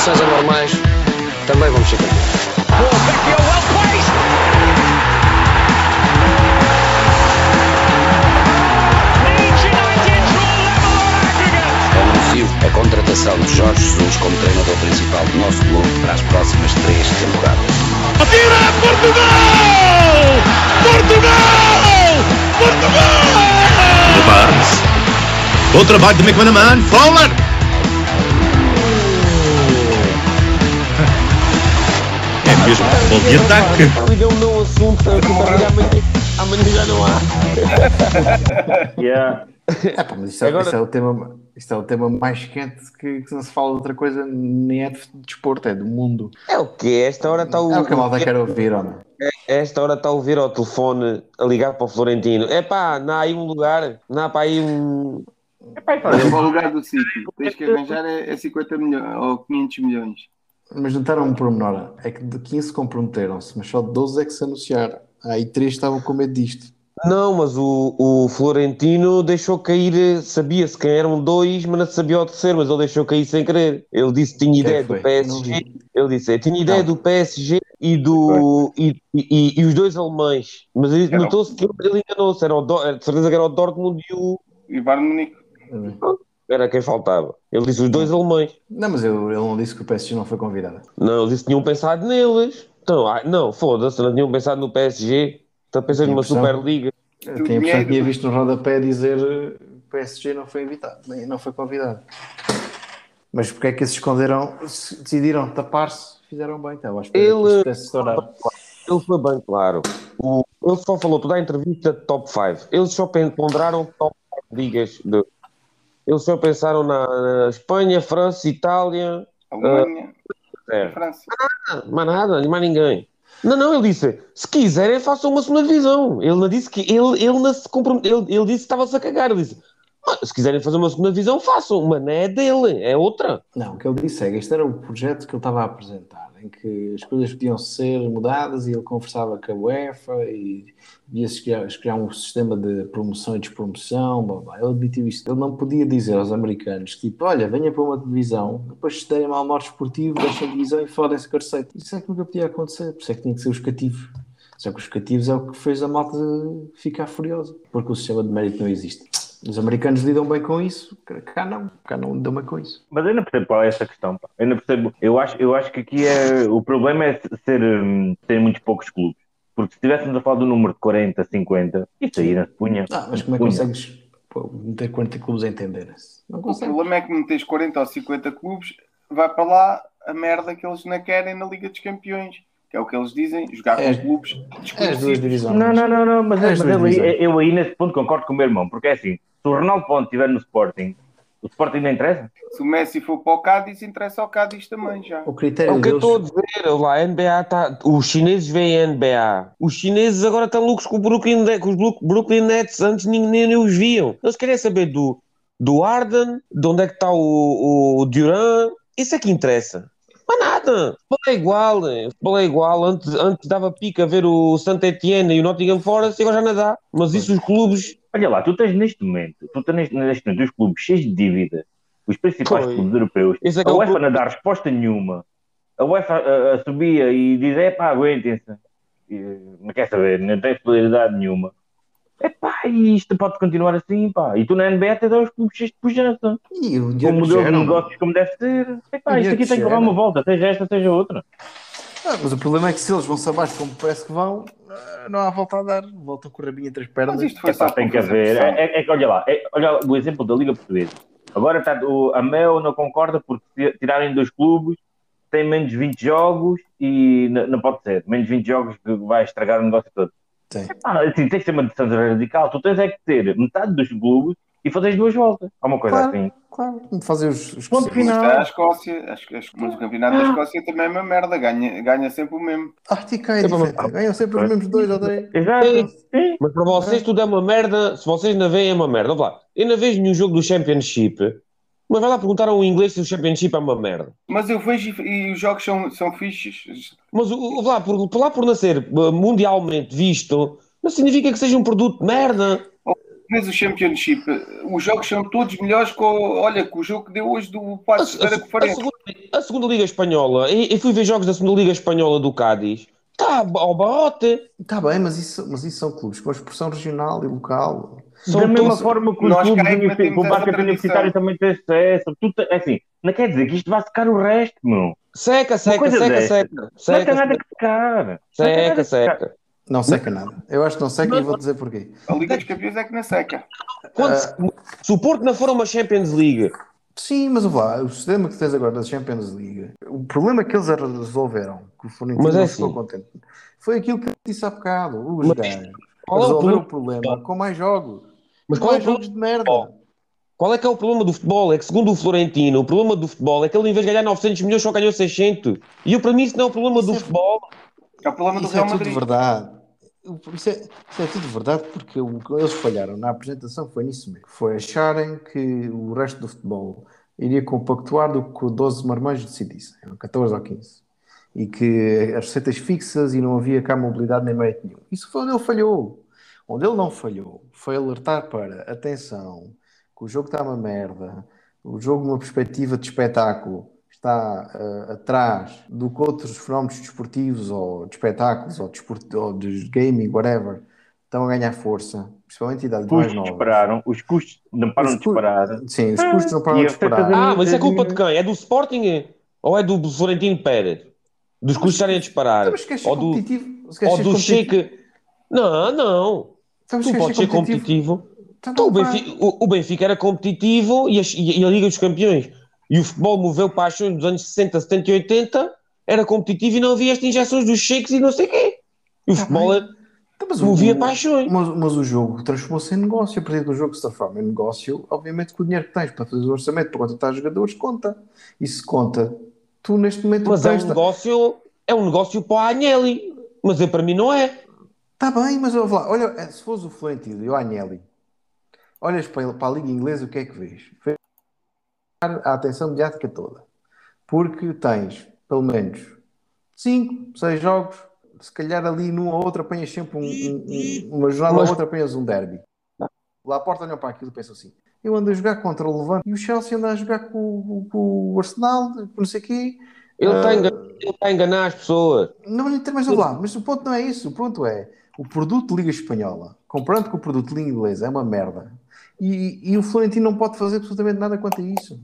condições anormais, também vamos ser campeões. Anuncio a contratação de Jorge Jesus como treinador principal do nosso clube para as próximas três temporadas. Atira Portugal! Portugal! Portugal! De Barnes. Bom trabalho de McManaman. Fowler! É mesmo futebol de ataque. Liga um não assunto, que amanhã, já não há. Yeah. É, pá, mas isto, é, Agora- isto é o tema, isto é o tema mais quente que, que não se fala de outra coisa, nem é de desporto, é do mundo. É o quê? Esta hora está o. É o que a malta quer ouvir, ou não? Esta hora está a ouvir ao telefone a ligar para o Florentino. É pá, não há aí um lugar, não há para aí um. E Olha, faz- para o lugar do sítio, tens que arranjar é, é 50 milhões ou 500 milhões. Mas notaram um pormenor, é que de 15 comprometeram-se, mas só 12 é que se anunciaram. Aí três estavam com medo disto. Não, mas o, o Florentino deixou cair, sabia-se quem eram dois, mas não sabia o terceiro, mas ele deixou cair sem querer. Ele disse que tinha ideia do PSG. Ele disse, tinha ideia Não. do PSG e do e, e, e os dois alemães. Mas ele notou-se que ele, enganou-se, era o de certeza que era o Dortmund e o E o Bayern Munique. Era quem faltava. Ele disse os dois alemães. Não, mas eu, ele não disse que o PSG não foi convidado. Não, ele disse que tinham pensado neles. Então, ai, não, foda-se, não tinham pensado no PSG. Está pensando numa. Superliga. Tinha a impressão que tinha visto no rodapé dizer eh, o PSG não foi invitado, nem não foi convidado. Mas porque é que se esconderam, se decidiram tapar-se, fizeram bem, então, acho que Ele-. Ele foi bem claro. O- ele só falou toda a entrevista de top 5. Eles só ponderaram top 5 ligas. De, eles só pensaram na, na Espanha, França, Itália. Alemanha, É. França. Ah, mais nada, mais ninguém. Não, não, ele disse: se quiserem, façam uma segunda divisão. Ele não disse que ele, ele não se comprom- ele, ele disse que estava-se a cagar. Ele disse: "Ah, se quiserem fazer uma segunda divisão, façam, mas não é dele, é outra. Não, o que ele disse é que este era o projeto que ele estava a apresentar, em que as coisas podiam ser mudadas e ele conversava com a UEFA e ia-se criar, criar um sistema de promoção e despromoção, blá, blá. ele admitiu isto. Ele não podia dizer aos americanos, tipo, olha, venha para uma divisão, depois se derem mal modo esportivo, deixem a divisão e fodem-se receita. Isso é que nunca podia acontecer, por isso é que tinha que ser os cativos. Só que os cativos é o que fez a malta ficar furiosa, porque o sistema de mérito não existe. Os americanos lidam bem com isso, cá não, cá não lidam bem com isso. Mas eu não percebo qual é essa questão. Pá. Eu não percebo. Eu acho, eu acho que aqui é. O problema é ser, hum, ter muitos poucos clubes. Porque se estivéssemos a falar do número de 40, 50, isso aí não se punha. Ah, mas como é que Punha. consegues pô, meter 40 clubes a entenderem-se? Não O problema é que metes 40 ou 50 clubes, vai para lá a merda que eles não querem na Liga dos Campeões. Que é o que eles dizem, jogar com É. clubes É as duas desconhecidos. divisões. Não, não, não, não, mas, É as mas eu, eu aí nesse ponto concordo com o meu irmão, porque é assim, se o Ronaldo Ponte estiver no Sporting, o Sporting não interessa? Se o Messi for para o Cádiz, interessa ao Cádiz também já. O É critério o que eu deles. estou a dizer, lá, a NBA tá, os chineses veem a NBA. Os chineses agora estão loucos com, o Brooklyn, com os Brooklyn Nets, antes nem, nem, os viam. Eles querem saber do, do Arden, de onde é que está o, o Durant, isso é que interessa. Mas nada, futebol é igual, eh, futebol é igual. Antes, antes dava pica a ver o Saint Etienne e o Nottingham Forest e agora já não dá. Mas isso os clubes, Olha lá, tu tens neste momento, tu tens neste, neste momento os clubes cheios de dívida, os principais Pois. clubes europeus, é a é o UEFA não dá resposta nenhuma, a UEFA a, a subia e diz, é pá, aguentem-se, não quer saber, não tem fidelidade nenhuma. É pá, e isto pode continuar assim, pá. E tu na NBA tens os clubes cheios de pujança, E o com dinheiro um modelo de negócios como deve ser. É pá, O isto aqui tem que dar uma volta, seja esta, seja outra. Ah, mas o problema é que se eles vão-se abaixo como parece que vão, ah, não há volta a dar. Voltam com o rabinho entre as pernas. Mas isto foi É tem que haver. É, é- é que olha lá, é- olha lá o exemplo da Liga Portuguesa. Agora está, o, a Mel não concorda porque se tirarem dois clubes tem menos 20 jogos e n- não pode ser. Menos 20 jogos que vai estragar o negócio todo. Sim. Ah, assim, tem que ser uma decisão radical. Tu tens é que ter metade dos clubes e fazer as duas voltas. Há uma coisa Claro. assim. Claro, de fazer os, os Ponto Mas final. está a Escócia, acho, acho, mas o campeonato da Escócia também é uma merda, ganha, ganha sempre o mesmo. Ah, tica é diferente. Ganham sempre os mesmos dois ou três. Exato. Sim. Sim. Mas para vocês tudo é uma merda. Se vocês não veem, é uma merda. Olha lá, eu não vejo nenhum jogo do Championship. Mas vai lá perguntar a um inglês se o Championship é uma merda. Mas eu vejo e, e os jogos são, são fixes. Mas o- lá por, por lá por nascer uh, mundialmente visto, não significa que seja um produto de merda. vês o Championship, os jogos são todos melhores que o, olha, que o jogo que deu hoje do Passos A, a- a segunda, a segunda Liga Espanhola, e, e fui ver jogos da segunda Liga Espanhola do Cádiz. Está ao barrote. Está bem, mas isso, mas isso são clubes com expressão regional e local. São da mesma todos- forma que os Nós clubes é o basquete universitário também tem sucesso. Tu te- é assim, não quer dizer que isto vai secar o resto, meu. Seca, seca, seca, desta. seca. Não Seca, tem nada que secar. Não tem nada seca, que secar. seca. Não seca nada. Eu acho que não seca e vou dizer porquê. A Liga dos Campeões é que não seca. Quando se, se o Porto não for uma Champions League, Sim, mas vá o sistema que tens agora da Champions League, o problema que eles resolveram, que o Florentino Mas é não ficou assim. contente, foi aquilo que eu disse há bocado. Os Mas gajos qual é o resolveram o problema? problema com mais jogos. Mas qual é o jogos de merda. qual é que é o problema do futebol? É que segundo o Florentino, o problema do futebol é que ele em vez de ganhar 900 milhões só ganhou 600. E eu para mim isso não é o problema do Isso é- futebol. É o problema do Isso é Real tudo Madrid. verdade. Isso é, isso é tudo verdade porque o que eles falharam na apresentação foi nisso mesmo. Foi acharem que o resto do futebol iria compactuar do que o 12 marmães decidissem, ou 14 ou 15. E que as receitas fixas e não havia cá mobilidade nem mérito nenhum. Isso foi onde ele falhou. Onde ele não falhou foi alertar para atenção, que o jogo está uma merda, o jogo numa perspectiva de espetáculo está eh, atrás do que outros fenómenos desportivos ou de espetáculos ou de, esport- ou de gaming, whatever, estão a ganhar força, principalmente idades Os mais custos novas. dispararam, os custos não param de disparar. Sim, os custos não param de a receita disparar. Ah, mas é culpa de quem? É do Sporting ou é do Florentino Pérez? Dos custos estarem a disparar? Então, Ou do, ou do Sheik? Não, não. Tu podes ser competitivo. Então, Então, o, não, pá. Benfica, o- o Benfica era competitivo e a, e a Liga dos Campeões. E o futebol moveu paixões dos anos 60, 70 e 80. Era competitivo e não havia estas injeções dos shakes e não sei o quê. E o Tá futebol bem. era- Então, mas movia o- paixões. Mas, mas o jogo transformou-se em negócio. A partir do jogo se transforma em negócio, obviamente que o dinheiro que tens para fazer o orçamento para contratar jogadores conta. E se conta, tu neste momento Mas é um negócio, é um negócio para o Agnelli. Mas eu, para mim não é. Está bem, mas ouve lá, olha, eh, se fosse o Florentino e o Agnelli, olhas para, para a Liga Inglesa, o que é que vês? Vês a atenção mediática toda. Porque tens, pelo menos, 5, 6 jogos, se calhar ali num ou outro apanhas sempre um- um- um- uma jornada Mas- ou outra apanhas um derby. Lá a porta olham para aquilo e pensam assim, eu ando a jogar contra o Levante e o Chelsea anda a jogar com, o- com o Arsenal, com não sei o quê. Ele está a Ah, enganar, ele está a enganar as pessoas. não, mais nada lá, mas o ponto não é isso. O ponto é o produto de Liga Espanhola, comparando com o produto de Liga Inglesa, é uma merda. E, e o Florentino não pode fazer absolutamente nada quanto a isso.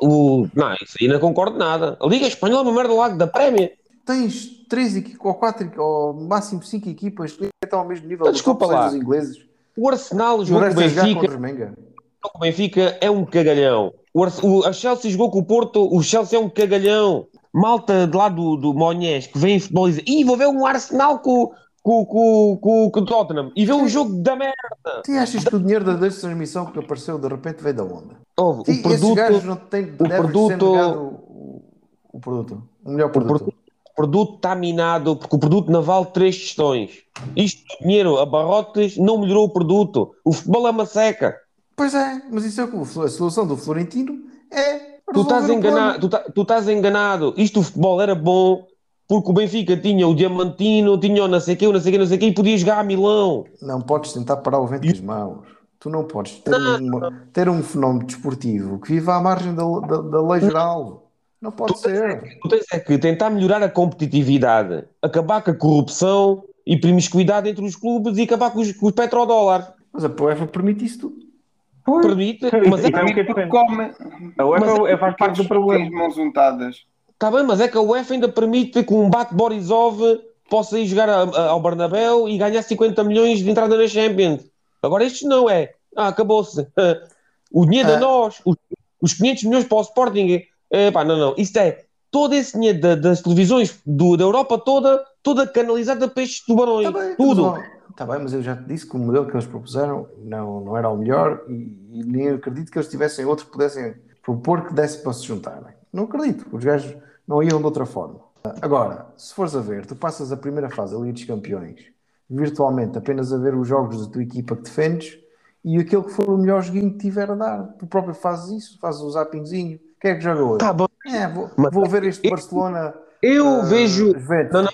O, não, isso aí não concordo nada. A Liga Espanhola é uma merda lá da Prémia. Tens três equipas, ou quatro, ou máximo cinco equipas que estão ao mesmo nível dos desculpa lá. dos ingleses. O Arsenal o jogou com o Benfica. O Benfica é um cagalhão. O, o- a Chelsea jogou com o Porto, o Chelsea é um cagalhão. Malta de lá do, do Monés que vem em futebol e diz: Ih, vou ver um Arsenal com, com, com, com, com o Tottenham e ver um jogo da merda. Tu achas que o dinheiro da desta transmissão que apareceu de repente veio da onda? Ouve, E o produto, não o produto- o, o produto. O melhor produto. o produto está minado porque o produto não vale três tostões. Isto, dinheiro a barrotes, não melhorou o produto. O futebol é uma seca. Pois é, mas isso é o a solução do Florentino é. Tu estás, enganado, tu, tá- tu estás enganado. Isto o futebol era bom porque o Benfica tinha o Diamantino, tinha o não sei quê, o não sei quê, não sei quê, e podia jogar a Milão. Não podes tentar parar o vento com as mãos. Tu não podes ter, uma- ter um fenómeno desportivo que viva à margem da, da, da lei geral. Não pode ser. Tu tens é que tentar melhorar a competitividade, acabar com a corrupção e promiscuidade entre os clubes e acabar com os, com os petrodólares. Mas a UEFA permite isso tudo. Permite, mas é, é o que é Porque diferente. come. A UEFA Mas é- faz parte do Tem problema. as mãos untadas. Tá bem, mas é que a UEFA ainda permite que um bate Borisov possa ir jogar a- a- ao Bernabéu e ganhar 50 milhões de entrada na Champions. Agora isto não é. Ah, acabou-se. O dinheiro Ah. a nós, os, os 500 milhões para o Sporting. É, pá, não, não. Isto é todo esse dinheiro da- das televisões do- da Europa toda, toda canalizada para estes tubarões. Está bem, Tudo. mas, ó, tá bem, mas eu já te disse que o modelo que eles propuseram não, não era o melhor e, e nem acredito que eles tivessem outro que pudessem propor que desse para se juntarem. Não acredito. Os gajos não iam de outra forma. Agora, se fores a ver, tu passas a primeira fase da Liga dos Campeões virtualmente apenas a ver os jogos da tua equipa que defendes e aquele que for o melhor joguinho que tiver a dar. Tu próprio fazes isso, fazes o zappingzinho. Quem é que joga hoje? Tá bem. É, vou, Mas- vou ver este Barcelona. Eu ah, vejo. Não, não.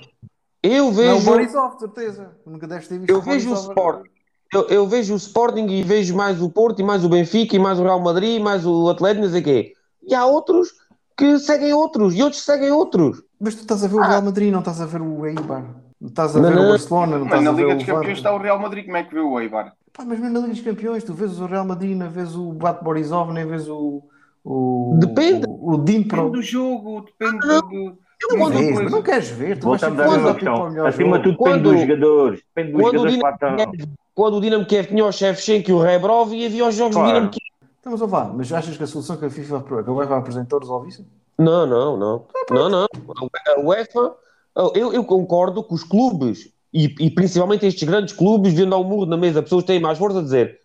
Eu Não, vejo. o Borisov, certeza. Nunca deves ter visto Eu vejo o Borisov. Sport. eu, eu vejo o Sporting e vejo mais o Porto e mais o Benfica e mais o Real Madrid e mais o Atlético, não sei o quê. E há outros que seguem outros e outros seguem outros. Mas tu estás a ver o Real Madrid, não estás a ver o Eibar. Não estás a Não, ver não. o Barcelona, não Mas estás na a ver Liga o dos Campeões está o Real Madrid, como é que vê o Eibar? Pá, mas mesmo na Liga dos Campeões, tu vês o Real Madrid, não vês o Bat Borisov, nem vês o. o Depende. O, o Depende Dnipro. do jogo, depende do. do- Não muita vês, mas não queres ver. Tu vais Voltamos o tipo ao questão. melhor Acima de tudo depende dos jogadores. Depende dos Quando o jogadores Dinamo que estão. Kiev, quando o Dinamo Kiev tinha o Shevchenko e o Rebrov e havia os jogos Claro. do Dinamo Kiev. Então, mas ó vá, mas achas que a solução que a FIFA que a UEFA apresentou resolve isso? Não, não, não. Não, não. A UEFA, eu, eu concordo que os clubes, e, e principalmente estes grandes clubes, vendo ao murro na mesa, pessoas que têm mais força a dizer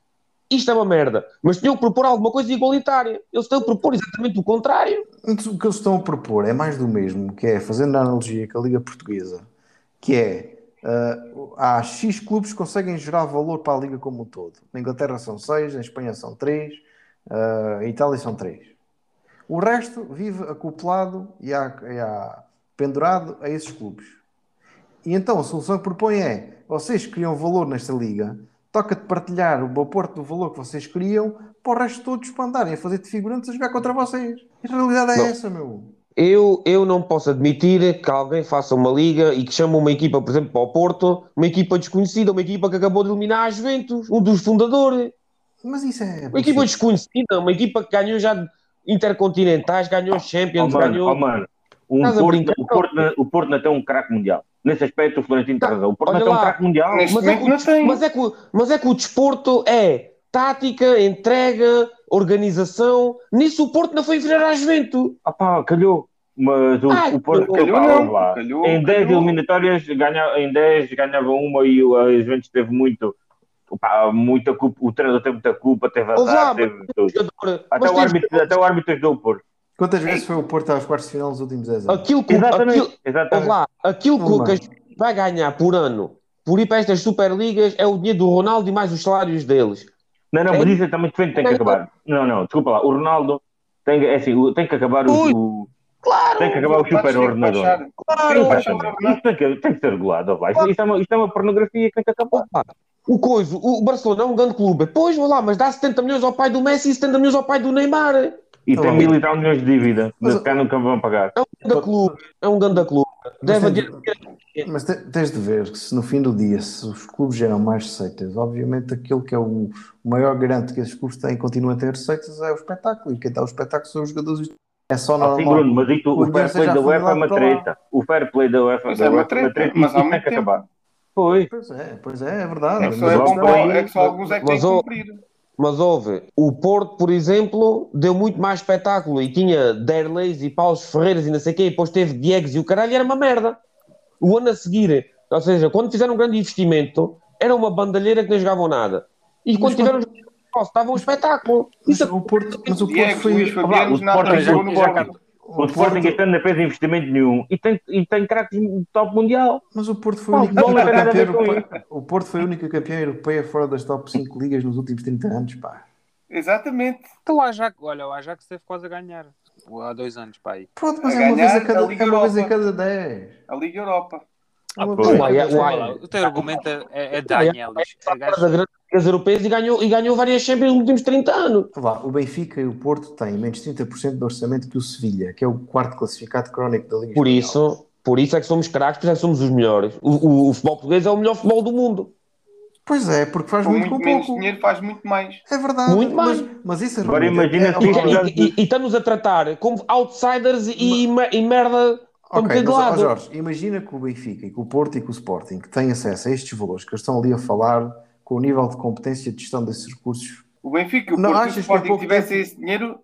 isto é uma merda, mas tinham que propor alguma coisa igualitária. Eles estão a propor exatamente o contrário. Então, O que eles estão a propor é mais do mesmo, que é fazendo a analogia com a Liga Portuguesa, que é ah, há X clubes que conseguem gerar valor para a Liga como um todo. Na Inglaterra são 6, na Espanha são 3, em Itália são 3. O resto vive acoplado e há, e pendurado a esses clubes. E então a solução que propõe é: vocês criam valor nesta liga, toca de partilhar o aporte do valor que vocês criam para o resto todos para andarem a fazer de figurantes a jogar contra vocês. A realidade é Não. essa, meu. Eu, eu não posso admitir que alguém faça uma liga e que chame uma equipa, por exemplo, para o Porto, uma equipa desconhecida, uma equipa que acabou de eliminar a Juventus, um dos fundadores. Mas isso é. Uma equipa desconhecida, uma equipa que ganhou já intercontinentais, ganhou Oh, Champions, mano, ganhou. oh, mano. Um Porto, o, Porto, não- o Porto não tem um craque mundial. Nesse aspecto, o Florentino tem Tá, razão. O Porto não tem um craque mundial. Neste Mas é, que, mas, é que, o- mas é que o desporto é tática, entrega, organização. Nisso o Porto não foi inferior à Juventus. Ah pá, calhou. Mas o, Ai, o Porto, calhou pá, não, calhou, em 10 calhou. eliminatórias, ganha, em 10 ganhava uma e o- a Juventus teve muito. Pá, muita culpa, o treinador teve muita culpa, teve azar, teve tudo. Até mas o, árbitro, até o árbitro ajudou o Porto. Quantas vezes foi o Porto aos quartos de final nos últimos 10 anos? aquilo que, Exatamente. aquilo, exatamente. lá, aquilo que, gente vai ganhar por ano por ir para estas Superligas é o dinheiro do Ronaldo e mais os salários deles. Não, não, É- mas isso é também diferente, tem que acabar. Não, não, desculpa lá. O Ronaldo tem, é assim, o- tem que acabar o, Ui. o- Claro! tem que acabar o superordenador. Claro! Tem que o Exatamente. Isso tem que, tem que ser regulado. vai. Isto, isto é uma, isto é uma pornografia que tem que acabar. O coisa, o Barcelona é um grande clube. Pois, vou lá, mas dá 70 milhões ao pai do Messi e 70 milhões ao pai do Neymar. E Tá tem mil e tal milhões de dívida. Mas- Mas cá nunca vão pagar. É um grande clube. É um grande clube. Mas Deve tens, adiantar. mas te- tens de ver que se no fim do dia, se os clubes geram mais receitas, obviamente aquilo que é o maior garante que esses clubes têm continuam a ter receitas é o espetáculo. E quem dá o espetáculo são os jogadores. É só Ah, sim, normal. Bruno, mas isto, O o fair play da UEFA é uma treta. O fair play da UEFA, Mas é uma é uma treta, mas mesmo que tempo. acabar. Pois. Pois é, pois é, é verdade. É que só Mas é bom é que só alguns é que têm mas, que ó, cumprir. Mas houve, o Porto, por exemplo, deu muito mais espetáculo e tinha Derleis e Paulos Ferreiras e não sei o quê, e depois teve Diegues e o caralho, e era uma merda. O ano a seguir, ou seja, quando fizeram um grande investimento, era uma bandalheira que não jogavam nada. E quando Mas tiveram posse, estava um espetáculo. Mas Isso o Porto, mas o Porto Diego, foi. Luís Fabiano, o no já- Porto. O Sporting este ano não fez investimento nenhum e tem, e tem craques de top mundial. Mas o Porto foi o única futebol não tem nada a campeã ver com europeia. O Porto foi a única campeã europeia fora das top 5 ligas nos últimos 30 anos, pá. Exatamente. Então o Ajax, olha, o Ajax esteve quase a ganhar há dois anos, pá aí. Pronto, mas A é uma vez a cada, a é uma vez a cada 10. A Liga Europa. É uma pois. vez a Uai, cada uai. 10. O teu argumento é, é Daniel. É grandes ligas europeias e ganhou, e ganhou várias Champions nos últimos 30 anos. Vá, o Benfica e o Porto têm menos 30% do orçamento que o Sevilha, que é o quarto classificado crónico da Liga Por Espanhola. isso, por isso é que somos craques, por isso é que somos os melhores. O, o- o futebol português é o melhor futebol do mundo. Pois é, porque faz Com muito, muito com menos pouco. dinheiro faz muito mais. É verdade. Muito mas, mais. mas isso Agora argumento imagina é, E, e- e- e estamos a tratar como outsiders e, me- e merda Ok, mas, ó. Jorge, imagina que o Benfica, e que o Porto e que o Sporting que têm acesso a estes valores que eles estão ali a falar com o nível de competência de gestão desses recursos. O Benfica e o Não, Porto e o achas que é Sporting pouco tivessem esse dinheiro,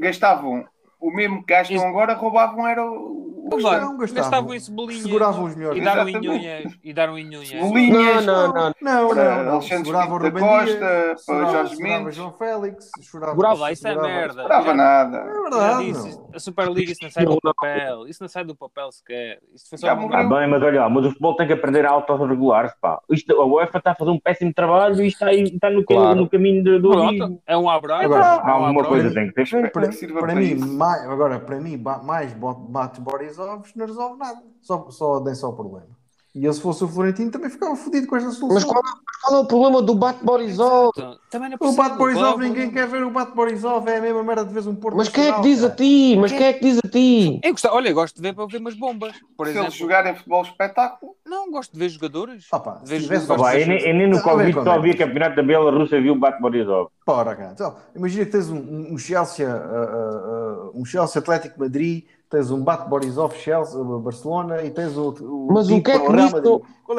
gastavam o mesmo que gastam Isso- agora, roubavam era o, o gastavam. gastavam em cebolinhas Seguravam os melhores. e Exatamente. nhunhas e daram em nhunhas. Cebolinhas, Não, não, não. Não, não, não. Alexandre Segurava o Pinto da Rubem Costa, para Jorge Mendes. João Félix, segurava, isso é merda. Não dava nada. É verdade, disse, a Superliga isso não sai do papel. Isso não sai do papel sequer. Isso foi só. Ah, bem, mas olha lá, mas o futebol tem que aprender a autorregular-se, pá. Isto, a UEFA está a fazer um péssimo trabalho e está, aí, está no, Claro. no caminho do, é um abraço. Agora, é um Alguma coisa tem que feita. Para, mim, isso. Agora, para mim, mais bate Borisovs não resolve nada. Só, só só o problema. E ele, se fosse o Florentino, também ficava fodido com esta solução. Mas qual, qual é o problema do Bate Borisov? Exato. Também não O Bate Borisov, é o ninguém quer ver o Bate Borisov, é a mesma merda de vez um Porto Mas quem é que diz a ti? Mas quem é que diz a ti? Eu gosto, olha, eu gosto de ver para ver umas bombas. Por Se exemplo, eles jogarem futebol espetáculo, não gosto de ver jogadores. Opa, de se ver jogadores. Pá, eu, nem- eu nem no ver Covid só havia merdas. campeonato da Bielorrússia viu o Bate Borisov. Ora, cara. Então, imagina que tens um, um- um Chelsea, uh, uh, uh, um Chelsea Atlético Madrid, tens um Bate Borisov Chelsea, Barcelona e tens o, o Mas o que é que. Qual é que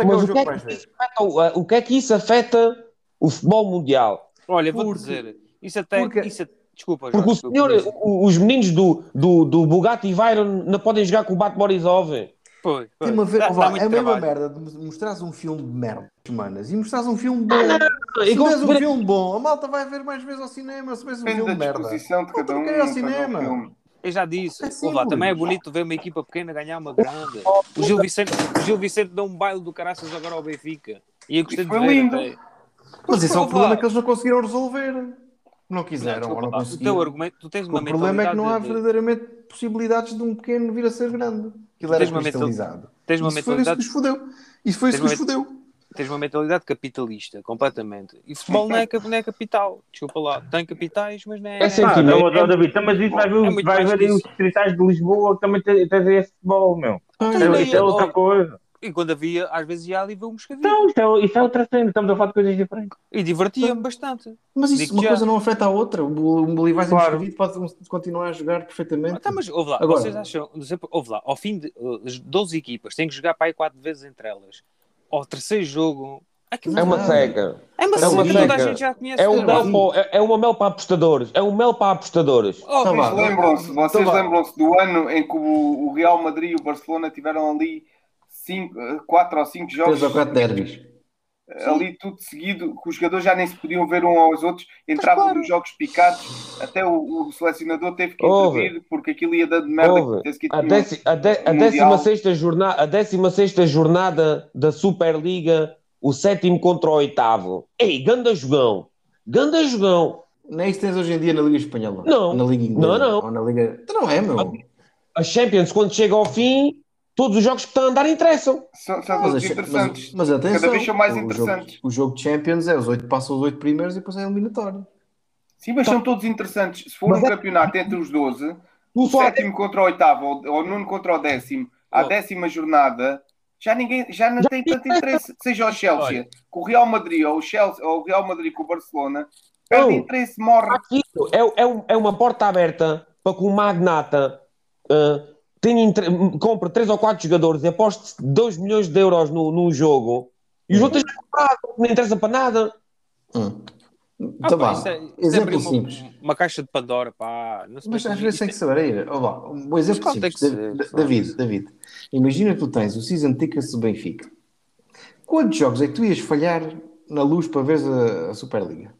é Mas o o jogo que é que isso afeta o- o que é que isso afeta o futebol mundial? Olha, vou Porque- dizer, isso até. porque- Isso, desculpa, Porque o Jorge, senhor, desculpa, os meninos do, do, do Bugatti e Veyron não podem jogar com o Bate Borisov. Pois, pois. Tem-me a ver, Dá- dá é a mesma merda de mostrares um filme de merda, semanas, e mostrares um filme bom. E Se como vês um filme bom, a malta vai ver mais vezes ao cinema. Se vês um depende filme da de merda. de cada Não um. ao cinema. filme. Eu já disse, É também é bonito ver uma equipa pequena ganhar uma grande. O Gil Vicente, o Gil Vicente deu um baile do caraças agora ao Benfica. E eu gostei Isso de ver lindo. até. Mas esse é o Ouve problema que eles não conseguiram resolver. Não Não, quiseram desculpa ou não lá, o conseguiram. teu argumento, tu tens uma O problema é que não há mentalidade de- verdadeiramente possibilidades de um pequeno vir a ser grande. Aquilo era Tens uma mental- cristalizado. tens uma Isso foi isso mentalidade- que os fodeu. Isso foi isso que os fodeu. Tens uma mentalidade capitalista, completamente. E futebol não é, não é capital. Desculpa lá, tem capitais, mas não é. É não sentimento. Ah, Sentimento. então, ó, David, mas isso vai É ver, vai ver os distritais de Lisboa que também têm têm esse futebol, meu. Então, Isso é outra ó, coisa. E quando havia, às vezes ia ali ver um bocadinho. Então, isso é, isso é outra cena, estamos a falar de coisas diferentes. E divertia-me bastante. Mas isso, uma já. coisa não afeta a outra. O o Bolívar Claro. inscrevido pode continuar a jogar perfeitamente. Ah, tá, mas ouve lá, Agora- vocês acham, sempre, ouve lá, ao fim de uh, as 12 equipas, têm que jogar para aí 4 vezes entre elas. Ao terceiro jogo, aquilo É uma Não. seca. é uma é uma seca, toda a gente já conhece. É um, toda. mel para, é, é uma mel para apostadores. É um mel para apostadores. Oh, Tá mas-. Vocês lembram-se, vocês Então vá. lembram-se do ano em que o, o Real Madrid e o Barcelona tiveram ali cinco, eh, quatro ou cinco jogos Três ou quatro derbys. Ali tudo seguido, que os jogadores já nem se podiam ver um aos outros, entravam claro. nos jogos picados, até o, o selecionador teve que Ouve. intervir porque aquilo ia dando merda. Ouve, que que a, déci, a, de, a, Mundial. 16 jornada, a 16 jornada da Superliga, o sétimo contra o oitavo. Ei, ganda jogão. Ganda jogão. Nem isso tens hoje em dia na Liga Espanhola. Não. Na Liga Inglesa. Não, não. Ou na Liga... Então não é, meu. A Champions, quando chega ao fim, todos os jogos que estão a andar interessam. São, são Mas, todos a- interessantes. mas, mas atenção. Cada vez são mais o interessantes. Jogo, o jogo de Champions é os oito passam os oito primeiros e depois é eliminatório. Sim, mas são todos interessantes. Se for Mas um é- campeonato entre os 12, Tu o sétimo contra o oitavo, ou, ou o nono contra o décimo, à Oh. décima jornada, já ninguém já não Já tem tanto interesse. Seja o Chelsea Olha. com o Real Madrid ou o Chelsea ou o Real Madrid com o Barcelona, perde Não. interesse, morre. Aquilo é, é, é uma porta aberta para que um magnata ah, tenha entre- compre 3 ou 4 jogadores e aposte 2 milhões de euros no, num jogo e os outros já compraram, não interessa para nada. Hum. Ah, Então pá, isso é- isso é Exemplo uma, simples. uma caixa de Pandora, pá. Não se Mas às vezes tem que saber. Ó, vá, Um exemplo Mas simples. ser, Da-. David, David, imagina que tu tens o season tickets do Benfica. Quantos jogos é que tu ias falhar na luz para ver a, a Superliga?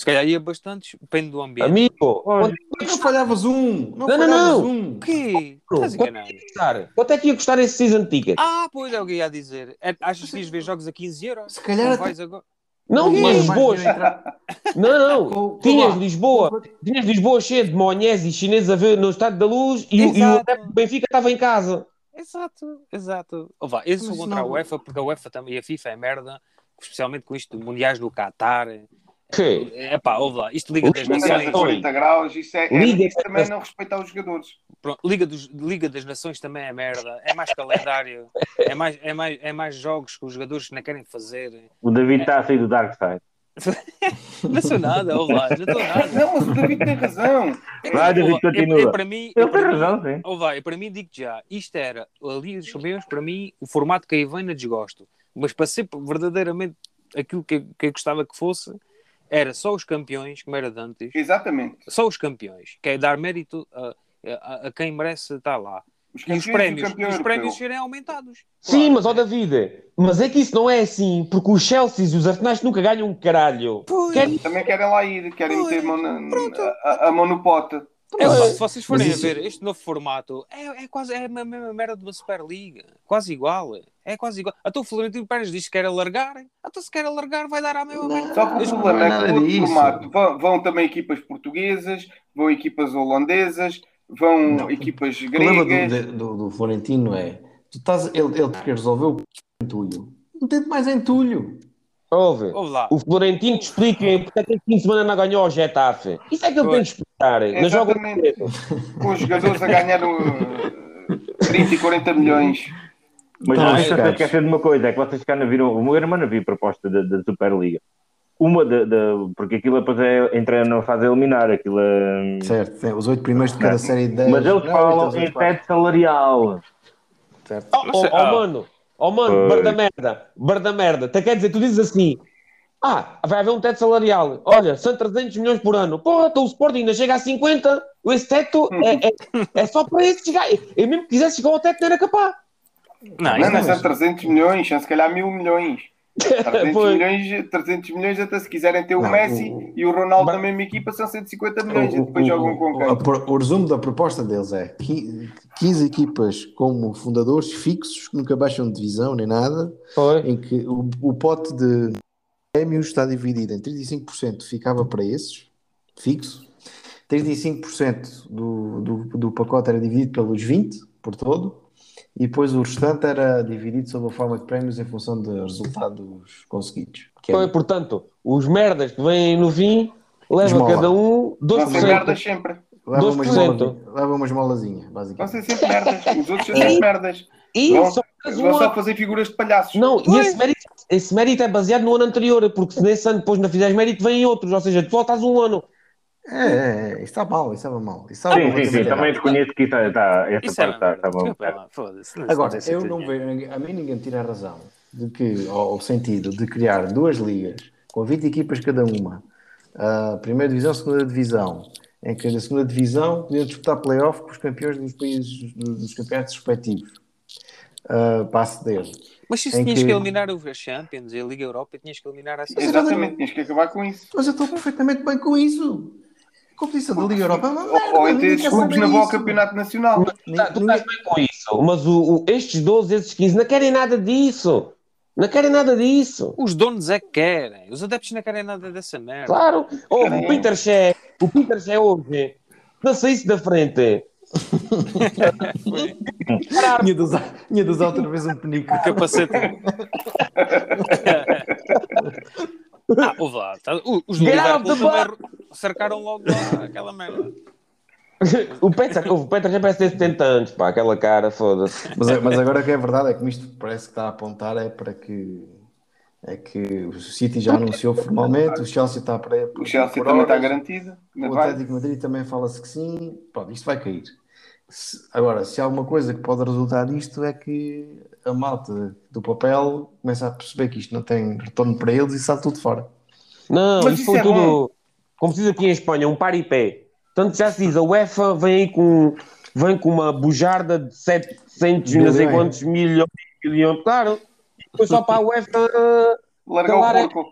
Se calhar ia bastantes, depende do ambiente. Amigo, quanto, Não falhavas um! Não, Não, não, falhavas não. um! O quê? Estás quanto, é que ia custar? quanto é que ia custar esse season ticket? Ah, pois é o que ia dizer. É, achas que ias ver jogos a 15 euros? Se calhar Não até- vais agora. Não, mais Lisboa, não, não, tinhas. Lisboa, tinhas Lisboa cheia de monhés e chineses a ver no Estádio da Luz e, o- e o Benfica estava em casa. Exato, exato. Oh, vá, eu sou contra não- a UEFA, porque a UEFA também, e a FIFA é merda, especialmente com isto de mundiais no Qatar. Que? É pá, ouve lá, isto Liga das Os Nações. a 40 graus, isso, é, é, Liga- isso também não respeita os jogadores. Pronto, Liga, dos, Liga das Nações também é merda, é mais calendário, é mais, é mais, é mais jogos que os jogadores não querem fazer. O David está a sair do Dark Side. Não sou nada, ouve lá, não estou nada. Não, mas o David tem razão. Vai, David, Ouve lá, eu- continua. eu, para mim, Ele eu, tem razão, sim. Oh, vai, para mim, digo já, isto era a Liga dos Campeões, para mim, o formato que aí vem na desgosto. Mas para ser verdadeiramente aquilo que, que eu gostava que fosse, era só os campeões, como era de antes, Exatamente. só os campeões, que é dar mérito a, a, a quem merece estar lá. Os E campeões os prémios, os prémios serem aumentados. Sim, Claro. mas ó David, mas é que isso não é assim, porque os Chelsea e os Arsenais nunca ganham um caralho. Pois. Querem- Também querem lá ir, querem Pois, meter a na- a, a mão no pote. É, se vocês forem isso- a ver este novo formato, é, é quase é a mesma merda de uma Superliga. Quase igual. É quase igual. Até o Florentino Pérez diz que quer alargar. Até se quer alargar, vai dar à mesma merda. Só que o problema não é que disso. formato vão, vão também equipas portuguesas, vão equipas holandesas, vão Não, equipas O problema do, gregas. do, do Florentino é tu estás, ele, ele quer resolver o entulho. Metente mais entulho. Ouve. O Florentino te explica porque é que fim de semana não ganhou ao Getafe. Isso é que ele tem de explicar. Não Exatamente. Com os jogadores a ganhar uh, 30 e 40 milhões. Mas Tá, não os se gajos. esquecer de uma coisa, é que vocês cá não viram, o meu irmão não viu proposta da, Superliga. Uma da, porque aquilo depois é, entra na fase a eliminar, aquilo é, Certo, tem os oito primeiros de cada série de 10. Mas eles Não, falam oito, em teto salarial. Certo. Oh, oh, oh, mano, oh mano, Pois. bar da merda, bar da merda. Então, quer dizer, tu dizes assim: ah, vai haver um teto salarial. Olha, são 300 milhões por ano. Porra, então o Sporting ainda chega a 50. Esse teto é, é, é só para esses gajos. Eu mesmo que quisesse chegar ao teto, não era capaz. Não, não. são 300 milhões, são se calhar mil milhões. 300 Pois. milhões, 300 milhões, até se quiserem ter o Não, Messi o- e o Ronaldo Mas- na mesma equipa, são 150 milhões. e O- depois o- jogam com o, quem? pro- o resumo da proposta deles é qui- 15 equipas como fundadores fixos, que nunca baixam de divisão nem nada, Foi. em que o, o pote de prémios está dividido em 35% ficava para esses, fixo, 35% do, do, do pacote era dividido pelos 20 por todo, e depois o restante era dividido sob a forma de prémios em função dos resultados conseguidos. Que é- Foi, portanto, os merdas que vêm no fim, leva Esmola. cada um Vão ser merdas 2%. sempre. leva uma 12%. esmola- leva uma esmolazinha, Vão basicamente. ser sempre merdas. Os outros são sempre merdas. E Vão, só vão só fazer figuras de palhaços. Não, e esse mérito, esse mérito é baseado no ano anterior, porque se nesse ano depois não fizeres mérito, vêm outros. Ou seja, tu voltas um ano. É, é, é, isso está mal, isso estava mal. Isso estava Sim, sim, sim, também errado. reconheço que isso está, essa Isso é parte está, está bom. Não- Agora, eu não vejo, a mim ninguém me tira a razão de que, ou o sentido de criar duas ligas com 20 equipas cada uma, a primeira divisão, segunda divisão, em que na segunda divisão podiam disputar playoff com os campeões dos países, dos campeonatos respectivos, uh, para aceder. Mas se tinhas que- que eliminar o Champions e a Liga Europa, tinhas que eliminar essa Exatamente, tinhas que acabar com isso. Mas eu estou perfeitamente bem com isso. A competição da Liga Europa é uma merda. Ou, ter quer esses clubes na boa disso. campeonato nacional. Tá, tu estás bem com isso. Mas o, o- estes 12, esses 15 não querem nada disso. Não querem nada disso. Os donos é que querem. Os adeptos não querem nada dessa merda. Claro. Querem. o Peter Shea, o Peter Shea hoje, não saísse da frente. Tinha de usar outra vez um penico. Capacete. ah, ouve lá. tá- Os do Liverpool também cercaram logo lá aquela merda. O Peter, o Peter Shea parece ter 70 anos, pá, aquela cara, foda-se. Mas, mas agora que é verdade é que isto parece que está a apontar é para que é que o City já anunciou formalmente, o Chelsea está para O Chelsea também está garantido. o. Atlético de Madrid também fala-se que sim, pronto, isto vai cair. Se- agora, se há alguma coisa que pode resultar disto é que a malta do papel começa a perceber que isto não tem retorno para eles e sai tudo fora. Não, Mas isso foi é tudo, bom. como se diz aqui em Espanha, um paripé. Tanto já se diz, a UEFA vem aí com, vem com uma bujarda de 700 e não sei quantos milhões, milhões, claro. Foi só para a UEFA, uh, Largar Calar é- o porco.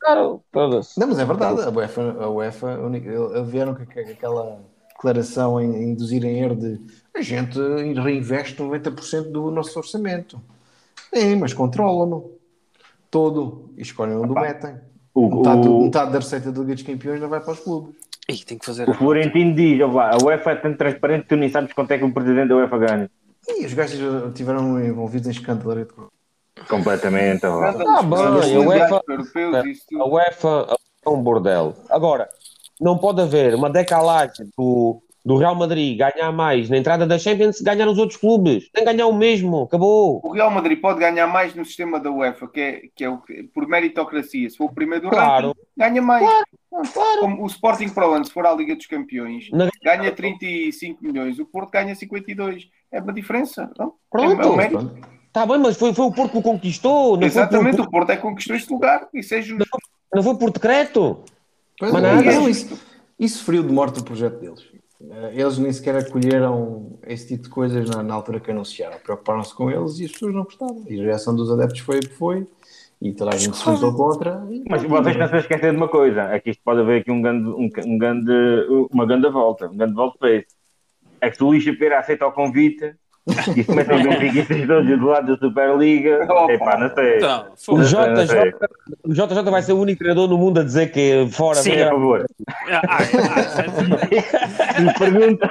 claro, foda-se. Não, mas é verdade, a UEFA, a UEFA a única- eles vieram com aqu- aquela declaração em, em induzir em erro de a gente reinveste 90% do nosso orçamento. Sim, mas controlam-no todo e escolhem onde o metem. O, Metade, o, metade da receita da Liga dos Campeões não vai para os clubes. Ih, tem que fazer. o Florentino diz, "Ouve lá, a UEFA é tão transparente que tu nem sabes quanto é que o presidente da UEFA ganha. E os gajos já tiveram envolvidos em escândalo. Completamente. lá. Nada, Ah, bem, a UEFA- europeus, isso A. UEFA é um bordel. Agora, não pode haver uma decalagem do, do Real Madrid ganhar mais na entrada da Champions se ganhar os outros clubes. Tem que ganhar o mesmo, acabou. O Real Madrid pode ganhar mais no sistema da UEFA, que é, que é o, que- por meritocracia. Se for o primeiro do Claro. ranking, ganha mais. Claro. Como o Sporting para o ano, se for à Liga dos Campeões, Na- ganha 35 milhões. O Porto ganha 52. É uma diferença. Não? Pronto. É, é um mérito. Pronto. Está bem, mas foi, foi o Porto que o conquistou, não Exatamente, foi o Porto é que conquistou este lugar. Isso é justo. por, não foi por decreto. Pois Mas é, nada. não, isso, isso feriu de morte o projeto deles. Eh, Eles nem sequer acolheram esse tipo de coisas na, na altura que anunciaram. Preocuparam-se com eles e as pessoas não gostavam. E a reação dos adeptos foi o que foi. E toda a gente se juntou contra. e- Mas vocês não se esquecem de uma coisa, é que isto pode haver aqui um grande, um, um grande, uma grande volta, um grande volta para isso. É que se o Luís Chapeira aceita o convite e se começam a ver todos do lado da Superliga, epá, não sei. Então, O não sei. JJ, o JJ vai ser o único treinador no mundo a dizer que fora Sim, Sim, vem a a- favor. Ah, ah, ah, Se lhe pergunta,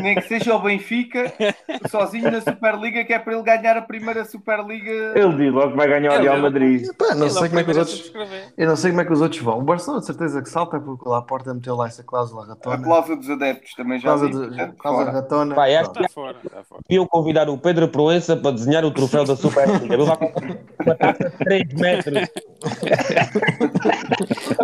Nem que seja o Benfica sozinho na Superliga, que é para ele ganhar a primeira Superliga. Ele diz logo que vai ganhar o Real Madrid. Pá, não Ele é sei como é que os a outros. Eu não sei como é que os outros vão. O Barcelona de certeza que salta porque o Laporta meteu lá essa cláusula A ratona. cláusula dos adeptos também já Cláusula, vi, de, portanto, cláusula ratona. Vai, acho Pronto. Está fora, está fora. Deviam convidar o Pedro Proença para desenhar o troféu da Superliga. Ele vai com uma taça de 3 metros.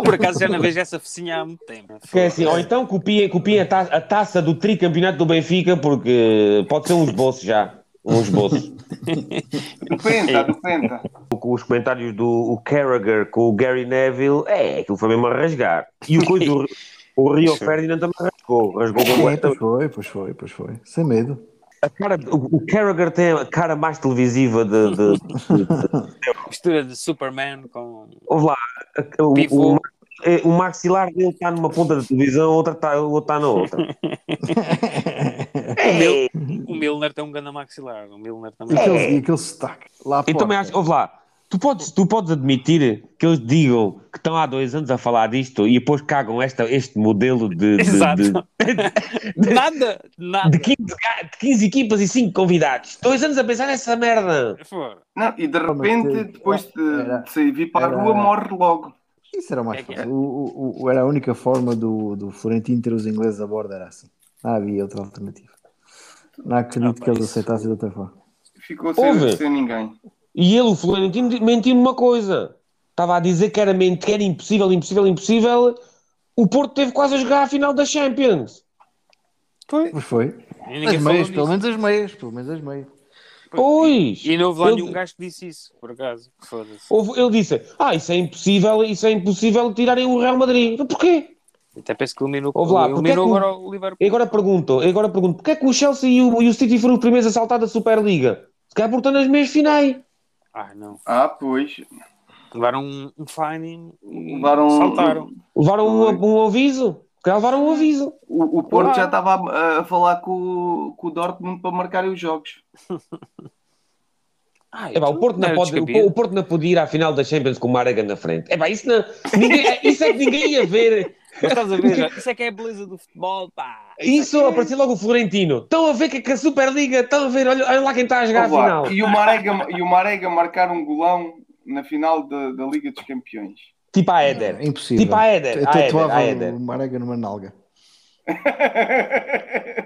Por acaso já não vejo essa focinha há muito tempo. Que é assim, ou então copiem, copiem a, ta- a taça do tricampeonato do Benfica, porque pode ser um esboço já. Um esboço. Do Penta, do Penta. com os comentários do o Carragher com o Gary Neville, é, aquilo foi mesmo a rasgar. E o, coisa, o, Rio Ferdinand também rasgou. Rasgou É, pois completamente. foi, pois foi, pois foi. Sem medo. A cara, o, o Carragher tem a cara mais televisiva de. de, de- de- Mistura de Superman com. ouve lá, o, o, é, o maxilar dele está numa ponta da televisão, outra tá, o outro está na outra. O, Mil... o Milner tem um grande maxilar. O Milner E também. aquele, e aquele sotaque. Lá também acho, ouve lá, tu podes, tu podes admitir que eles digam que estão há dois anos a falar disto e depois cagam esta, este modelo de, de, Exato. de, Nada, nada. de 15, ga- de 15 equipas e 5 convidados. Dois anos a pensar nessa merda. Não, e de repente, depois de, de sair vir para a rua, morre logo. Isso era o mais É fácil. O, o, o- era a única forma do, do Florentino ter os ingleses a bordo, era assim. Não havia outra alternativa. Não acredito Ah, que eles aceitassem de outra forma. Ficou sem, sem ninguém. E ele, o Florentino, mentiu uma coisa. Estava a dizer que era, que era impossível, impossível, impossível. O Porto teve quase a jogar a final da Champions. Pois foi. E ninguém As meias, pelo menos as meias, pelo menos as meias. Pois. E não houve lá Ele- nenhum gajo que disse isso, por acaso. Houve- Ele disse: Ah, isso é impossível, isso é impossível tirarem o Real Madrid. Então, Porquê? Até penso que eliminou, Ouve lá, porque é eliminou que o- agora o Liverpool. E agora pergunto, agora pergunto, porquê é que o Chelsea e o, e o City foram os primeiros a saltar da Superliga? Se calhar por estar nas meias finais. Ah, não. Ah, pois. Levaram um, um fine Levaram- saltaram. Levaram um, um aviso. Levaram um aviso. O, o Porto Ah. já estava a, a falar com, o- com o Dortmund para marcarem os jogos. Ah, É, pá, o, Porto não pode, descabido. o, o Porto não pode ir à final da Champions com o Marega na frente. É pá, isso, não, ninguém, isso é que ninguém ia ver. Mas estás a ver, isso é que é a beleza do futebol, pá. Isso apareceu logo o Florentino. Estão a ver que, que a Superliga, estão a ver, olha, olha lá quem está a jogar a Vamos lá. final. E o Marega, e o Marega marcar um golão na final da, da Liga dos Campeões. Tipo a Éder. É impossível. Tipo a Éder. Eu A Éder, tatuava a Éder. o Marega numa nalga.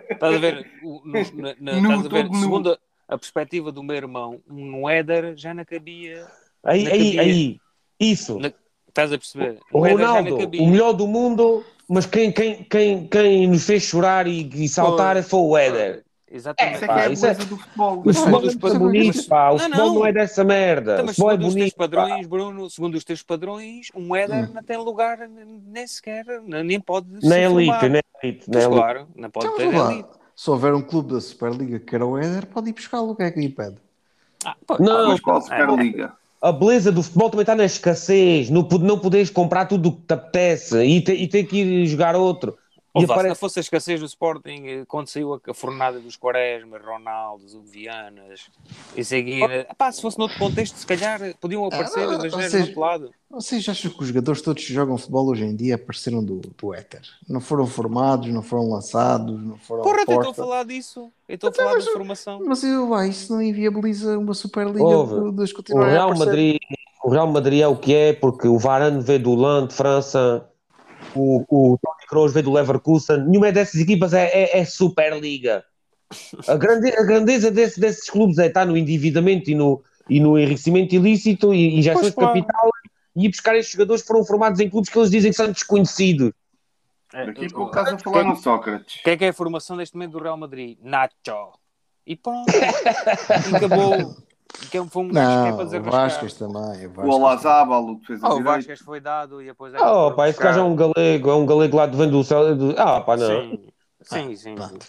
Estás a ver, no- na- na- estás a ver, segundo a, a perspectiva do meu irmão, um Éder já não cabia. Aí, Na aí, cabia. aí. Isso. Na- Estás a perceber? O não Ronaldo, o melhor do mundo, mas quem, quem, quem, quem nos fez chorar e, e saltar foi o Éder. Exatamente. Isso é que é Pá, a isso é- beleza do futebol. O futebol dos é padrões- bonito, pá. O Não, futebol não. não é dessa merda. Então, O mas futebol é segundo os teus bonito. pá. padrões, Bruno, segundo os teus padrões, um Éder não tem lugar nem sequer, nem pode Na elite, na elite, na claro, não pode Então, ter elite. Se houver um clube da Superliga que era o Éder, pode ir buscá-lo. O que é que lhe impede? Ah, pô, Não, Mas qual Superliga? A beleza do futebol também está na escassez. No, não poderes comprar tudo o que te apetece e, te- e ter que ir jogar outro. E Ouve lá, Se não aparece... fosse a escassez do Sporting, eh, quando saiu a, fornada dos Quaresma, Ronaldo, Vianas e seguir, pá, se fosse noutro contexto, se calhar eh, podiam aparecer não, das ou vezes seja, do outro lado. Vocês acham que os jogadores todos que jogam futebol hoje em dia apareceram do, do éter? Não foram formados, não foram lançados, não foram Porra, até estou a falar disso. Eu estou a falar da formação. Mas eu, vai, isso não inviabiliza uma Superliga Ouve, das O continuarem a Real, aparecer. Madrid, o Real Madrid é o que é, porque o Varane veio do Lante, França, o, o Toni Kroos veio do Leverkusen. Nenhuma dessas equipas é, é, é Superliga. A, grande, a grandeza desse- desses clubes é estar no endividamento e no, e no enriquecimento ilícito e injeções Pois, de capital e ir buscar estes jogadores que foram formados em clubes que eles dizem que são desconhecidos. Daqui a pouco estás a falar no Sócrates. O que é que é a formação neste momento do Real Madrid? Nacho. E pronto. e acabou. Que foi um que é Não, o desarrascar. Vasquez também. O O Vasquez Olazábal, o defesa Ah, o direito. Vasquez foi dado e depois... Oh, pá, esse gajo é um galego, é um galego lá de vem do Ah, pá, não. Sim, sim, sim. pronto.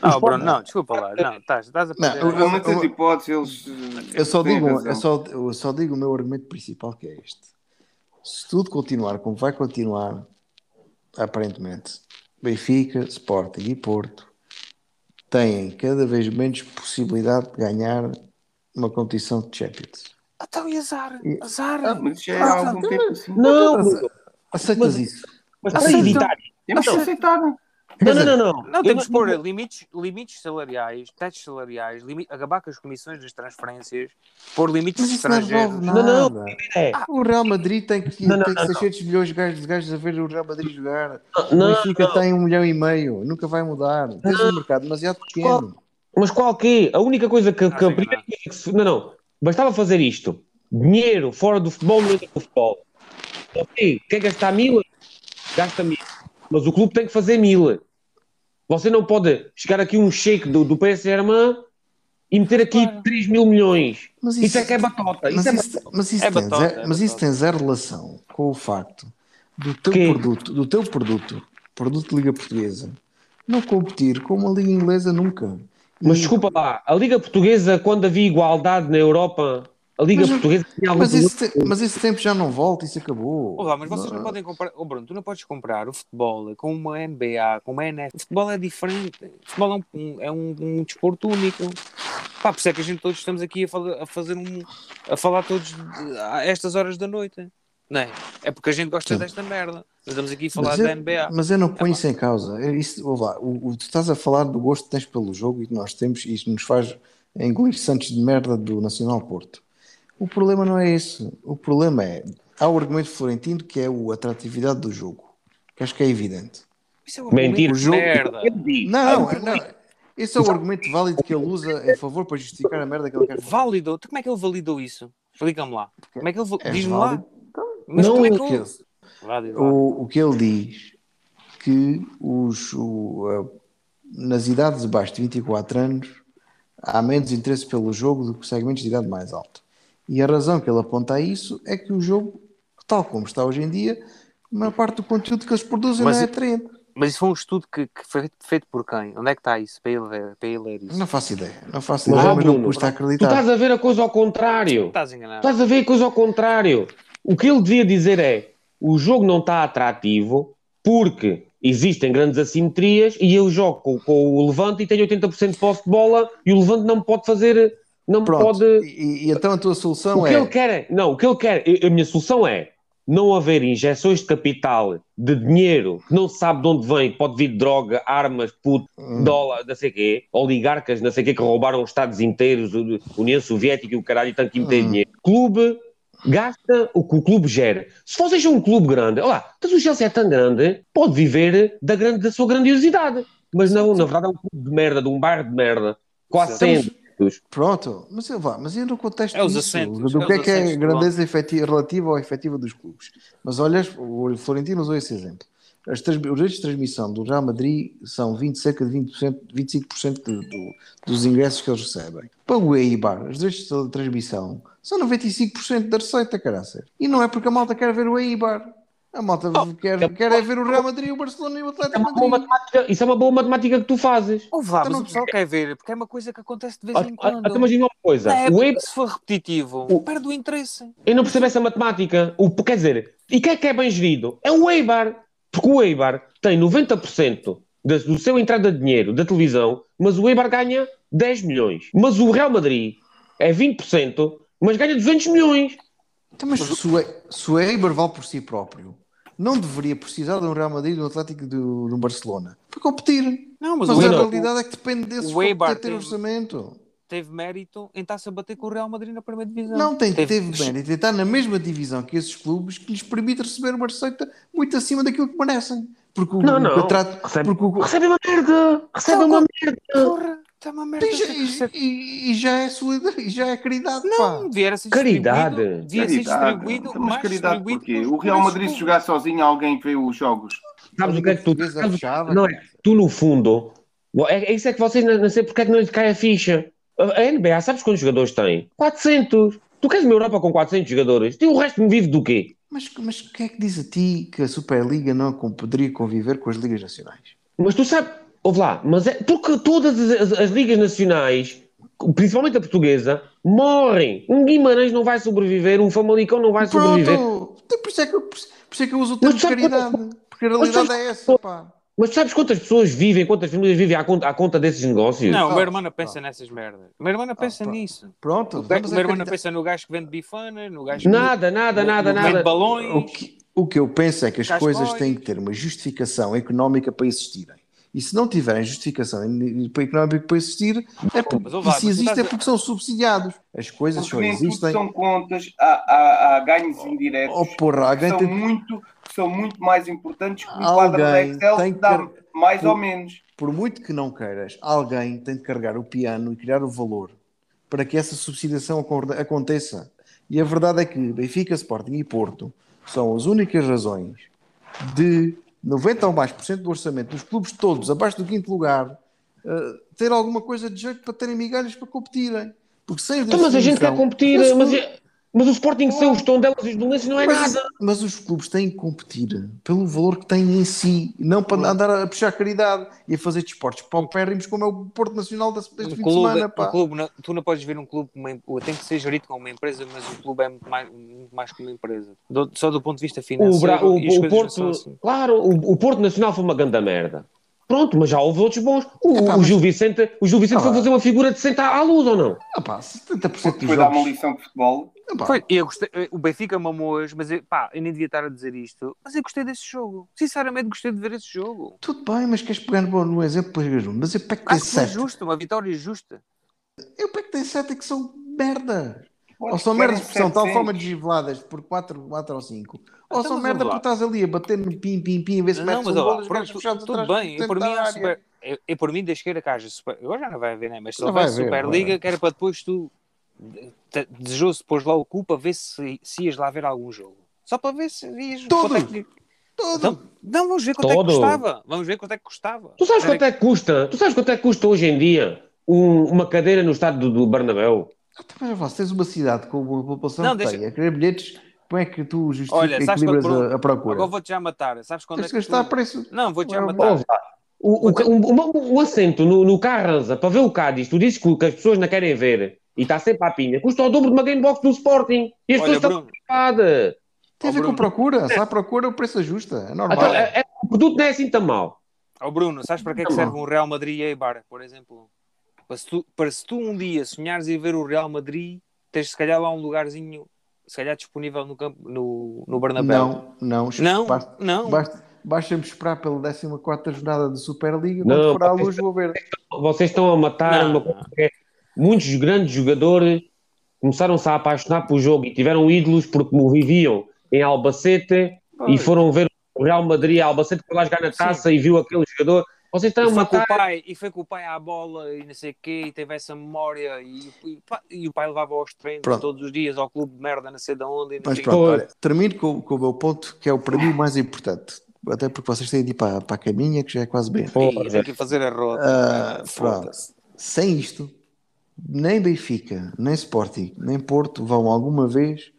Não, Bruno, não, desculpa lá. Não, estás, estás a Não, perder. eu- Pelo menos as eu- hipóteses, eles. Eu só, têm digo, razão. eu, só, eu só digo o meu argumento principal que é este. Se tudo continuar como vai continuar, aparentemente, Benfica, Sporting e Porto têm cada vez menos possibilidade de ganhar uma competição de Champions. Então e azar? E- Azar? Ah, mas já é Ah, há algum então, tempo assim. Não, Aceitas mas isso? para Então, evitar. Temos que aceitar. Não, não, não, não. Não, Eu temos que não- pôr limites, limites salariais, tetos salariais, limi- acabar com as comissões das transferências, pôr limites Mas isso não estrangeiros. Não, não, é. O Real Madrid tem que Não, não, tem não, 600 milhões de gajos, de gajos a ver o Real Madrid jogar. Não, o Benfica tem um milhão e meio. Nunca vai mudar. Tens um mercado demasiado pequeno. Mas qual que? A única coisa que, que a primeira não. coisa que se. Não, não. Bastava fazer isto. Dinheiro fora do futebol não entra no futebol. Ok, quer gastar mil? Gasta mil. Mas o clube tem que fazer mil. Você não pode chegar aqui um shake do, do PS Germain e meter aqui 3 mil milhões. Mas Isso, é que é batota. Mas Isso é isso, batota. mas isso É tem, batota, zero, é mas isso tem zero relação com o facto do teu Quê? produto, do teu produto, produto de Liga Portuguesa, não competir com uma Liga Inglesa nunca. Mas desculpa lá, a Liga Portuguesa, quando havia igualdade na Europa, a Liga Mas- Portuguesa tinha Mas esse, te- mas esse tempo já não volta, isso acabou. Olá, mas vocês não podem comprar. Oh, Bruno, tu não podes comprar o futebol com uma NBA, com uma NFL. O futebol é diferente. O futebol é um, é um, um desporto único. Pá, por isso é que a gente todos estamos aqui a, fala- a fazer um. a falar todos de- a estas horas da noite. Não é? É porque a gente gosta Sim. desta merda. Nós estamos aqui a falar Mas da eu, NBA. mas eu não ponho pá. isso em causa. É Isso, lá, o, o- tu estás a falar do gosto que tens pelo jogo e que nós temos, e isso nos faz engolir santos de merda do Nacional Porto. O problema não é esse. O problema é. Há o argumento florentino que é a atratividade do jogo, que acho que é evidente. Isso é um Mentira. O jogo- merda. Não, não, não. Esse é o argumento válido que ele usa em favor para justificar a merda que ele quer fazer. Válido. Como é que ele validou isso? Explica-me lá. Como é que ele É Diz-me lá. Mas Não é ele que que ele... ele- Válido, vá. O, o que ele diz que os, o, a- nas idades abaixo de 24 anos há menos interesse pelo jogo do que segmentos de idade mais alta. E a razão que ele aponta a isso é que o jogo, tal como está hoje em dia, a maior parte do conteúdo que eles produzem Mas não é atraente. Mas isso foi um estudo que, que foi feito por quem? Onde é que está isso? Para ele, ver, para ele ler isso? Não faço ideia. Não faço ideia, ó, mas não custa Tu acreditar. estás a ver a coisa ao contrário. Estás enganado. Estás a ver a coisa ao contrário. O que ele devia dizer é: o jogo não está atrativo porque existem grandes assimetrias e eu jogo com, com o Levante e tenho 80% de posse de bola e o Levante não me pode fazer. Não me Pronto. pode. E, e então a tua solução O que é. ele quer é. Não, o que ele quer. A minha solução é não haver injeções de capital, de dinheiro, que não se sabe de onde vem, pode vir droga, armas, puto, Hum. dólar, não sei o quê, oligarcas, não sei o quê, que roubaram os Estados inteiros, União Soviética e o caralho, e tanto que meter Hum. dinheiro. Clube gasta o que o clube gera. Se vocês são um clube grande, olha lá, mas o Chelsea é tão grande, pode viver da, grande, da sua grandiosidade. Mas não, na verdade é um clube de merda, de um bairro de merda, quase sempre. Pronto, mas eu vá, mas eu no contexto É disso, assentos, do é que é que é do grandeza efetiva, relativa ou efetiva dos clubes. Mas olhas, o Florentino usou esse exemplo. As trans- os direitos de transmissão do Real Madrid são 20, cerca de 20%, 25% do- do- dos ingressos que eles recebem. Para o Eibar, os direitos de transmissão são 95% da receita, caraças. E não é porque a malta quer ver o Eibar. A malta quer, quer é ver o Real Madrid, o Barcelona e o É Atlético uma boa Madrid. isso é uma boa matemática que tu fazes. Ouve lá, Então mas não- o pessoal quer ver, porque é uma coisa que acontece de vez em quando. Então, imagina uma coisa. Na O Eibar, se for repetitivo, O- perde o interesse. eu não percebo essa matemática. O, quer dizer, e quem é que é bem gerido? É o Eibar. Porque o Eibar tem 90% da- do seu entrada de dinheiro da televisão, mas o Eibar ganha 10 milhões. Mas o Real Madrid é 20%, mas ganha 200 milhões. Então, mas se o, se o Eibar vale por si próprio, não deveria precisar de um Real Madrid, de um Atlético e de, de um Barcelona para competir. Não, mas, Mas, a realidade é que depende poder ter orçamento. Teve mérito em estar-se a bater com o Real Madrid na primeira divisão. Não tem, teve, mérito. Está na mesma divisão que esses clubes que lhes permite receber uma receita muito acima daquilo que merecem. Porque o, Não, o não. contrato. Recebe, Porque o, recebe uma merda. Recebe Então, uma merda. Porra, está uma merda. e, já, e- e- e já é solidariedade, e já é caridade. Não, pá. devia ser Caridade. distribuído. Devia ser Caridade. distribuído. Então, Mas mais caridade distribuído porquê? O Real Madrid, se jogar sozinho, alguém vê os jogos. Sabes o que é que tu. Sabes- não é? Tu, no fundo, é, é isso é que vocês não, não sei porque é que não lhes cai a ficha. A NBA, sabes quantos jogadores tem? 400. Tu queres uma Europa com 400 jogadores? E o resto me vive do quê? Mas, mas quem é que diz a ti que a Superliga não poderia conviver com as ligas nacionais? Mas tu sabes, ouve lá, mas é porque todas as, as- as ligas nacionais, principalmente a portuguesa, morrem. Um Guimarães não vai sobreviver, um Famalicão não vai sobreviver. Pronto! Então, Por isso, é que, eu- por isso é que eu uso o termo sabe caridade. Porque a realidade é essa, pá. Mas tu sabes quantas pessoas vivem, quantas famílias vivem à conta, à conta desses negócios? Não, o meu Ah, irmão não pensa ah. nessas merdas. O meu irmão não pensa pá. nisso. Pronto. Meu é irmão não pensa no gajo que vende bifanas, no gajo que Nada, nada, nada, no que vende nada. balões. O que, o que eu penso é que as coisas têm que ter uma justificação económica para existirem. E se não tiverem justificação económica para existir, é porque, e se mas tu existe é porque são subsidiados. As coisas Porque só existem. são contas, há, há, há ganhos indiretos Oh, porra, que alguém são, tem, muito, que são muito mais importantes que um quadro de Excel tem que dá que- mais por- ou menos. por muito que não queiras, alguém tem de carregar o piano e criar o valor para que essa subsidiação aconteça. E a verdade é que Benfica, Sporting e Porto são as únicas razões de 90 ou mais por cento do orçamento dos clubes todos abaixo do quinto lugar eh, ter alguma coisa de jeito para terem migalhas para competirem. Porque sem Então, mas a gente quer competir, Mas- mas, mas o Sporting sem os Tondelas e os Belenenses não é mas, nada. mas os clubes têm que competir pelo valor que têm em si, não para andar a puxar caridade e a fazer desportos paupérrimos como é o Porto Nacional deste, Um fim de clube, semana. um clube não- tu não podes ver um clube uma, tem que ser gerido como uma empresa, mas o clube é muito mais, muito mais que uma empresa. Do- só do ponto de vista O, financeiro. Bra- o- e as o coisas Porto, assim. claro, o, o Porto Nacional foi uma grande merda. Pronto, mas já houve outros bons. O, Epá, o Gil Vicente, o Gil Vicente Ah, foi fazer uma figura decente à, à luz ou não? Ah, pá, 70% Porque dos foi dar uma jogos. lição de futebol. Foi, eu gostei, eh, o Benfica mamou hoje, mas eu, pá, eu nem devia estar a dizer isto, mas eu gostei desse jogo. Sinceramente, gostei de ver esse jogo. Tudo bem, mas queres pegar no, exemplo para junto? Mas eu pego que tem que foi 7. justo, uma vitória justa. Eu pego que tem 7 é que são merda. Ou são merdas que são tal 700. forma desgiveladas por 4, 4 ou 5. Ou Então, são merda porque estás ali a bater no pim, pim, pim, a ver se Não, metes mas um lá, os pronto, tudo bem, do eu por mim é super. Eu, eu por mim que haja super. Agora já não vai haver, né? Mas se Não vai haver, Superliga, que era para depois tu desejoso pôs lá o cu para ver se, se ias lá ver algum jogo. Só para ver se ias. É que- Todo. Então, não, vamos ver quanto é Todo. que custava. Vamos ver quanto é que custava. Tu sabes Era- quanto é que custa? Tu sabes quanto é que custa hoje em dia um- uma cadeira no estádio do, do Bernabéu? Então, mas, Vasco, tens uma cidade com uma população Não, que deixa- tem a querer bilhetes, como é que tu justificas Olha, sabes equilibras quando- a, a procura? Agora vou-te já matar. Sabes quando Tens é que. gastar tu- preço. Não, vou-te já matar. Lá. O, o, o, o- o assento no, no Carranza para ver o Cádiz, tu dizes que, que as pessoas não querem ver e está sempre à pinha, custa o dobro de uma Gamebox do Sporting e as Olha, pessoas estão preocupadas. Tem a ver com procura. Se há procura, o preço ajusta. É normal. Então, é, é- o produto não é assim tão mau. Ó Bruno, sabes para que é que Não. serve um Real Madrid e Eibar, por exemplo? Para se, tu, para se tu um dia sonhares em ver o Real Madrid, tens se calhar lá um lugarzinho, se calhar disponível no, campo, no, no Bernabéu. Não, não. Não, Basta, não. basta, basta-me esperar pela 14 jornada da Superliga. Não, Quando for à vocês- luz, vou ver. Vocês estão a matar Não, uma coisa que é, muitos grandes jogadores começaram-se a apaixonar pelo jogo e tiveram ídolos porque viviam em Albacete e Pois. foram ver o Real Madrid a Albacete para lá jogar na taça e viu aquele jogador. Vocês estão E a foi, com o matar. pai, e foi com o pai à bola e não sei o quê, e teve essa memória, e, e, e o pai levava aos treinos Pronto. todos os dias ao clube de merda, não sei de onde. E não Mas pronto, olha, termino com, com o meu ponto, que é o para mim o mais importante. Até porque vocês têm de ir para, para a caminha, que já é quase bem. Ih, tem que fazer a rota. Ah, pronto. Sem isto, nem Benfica, nem Sporting, nem Porto vão alguma vez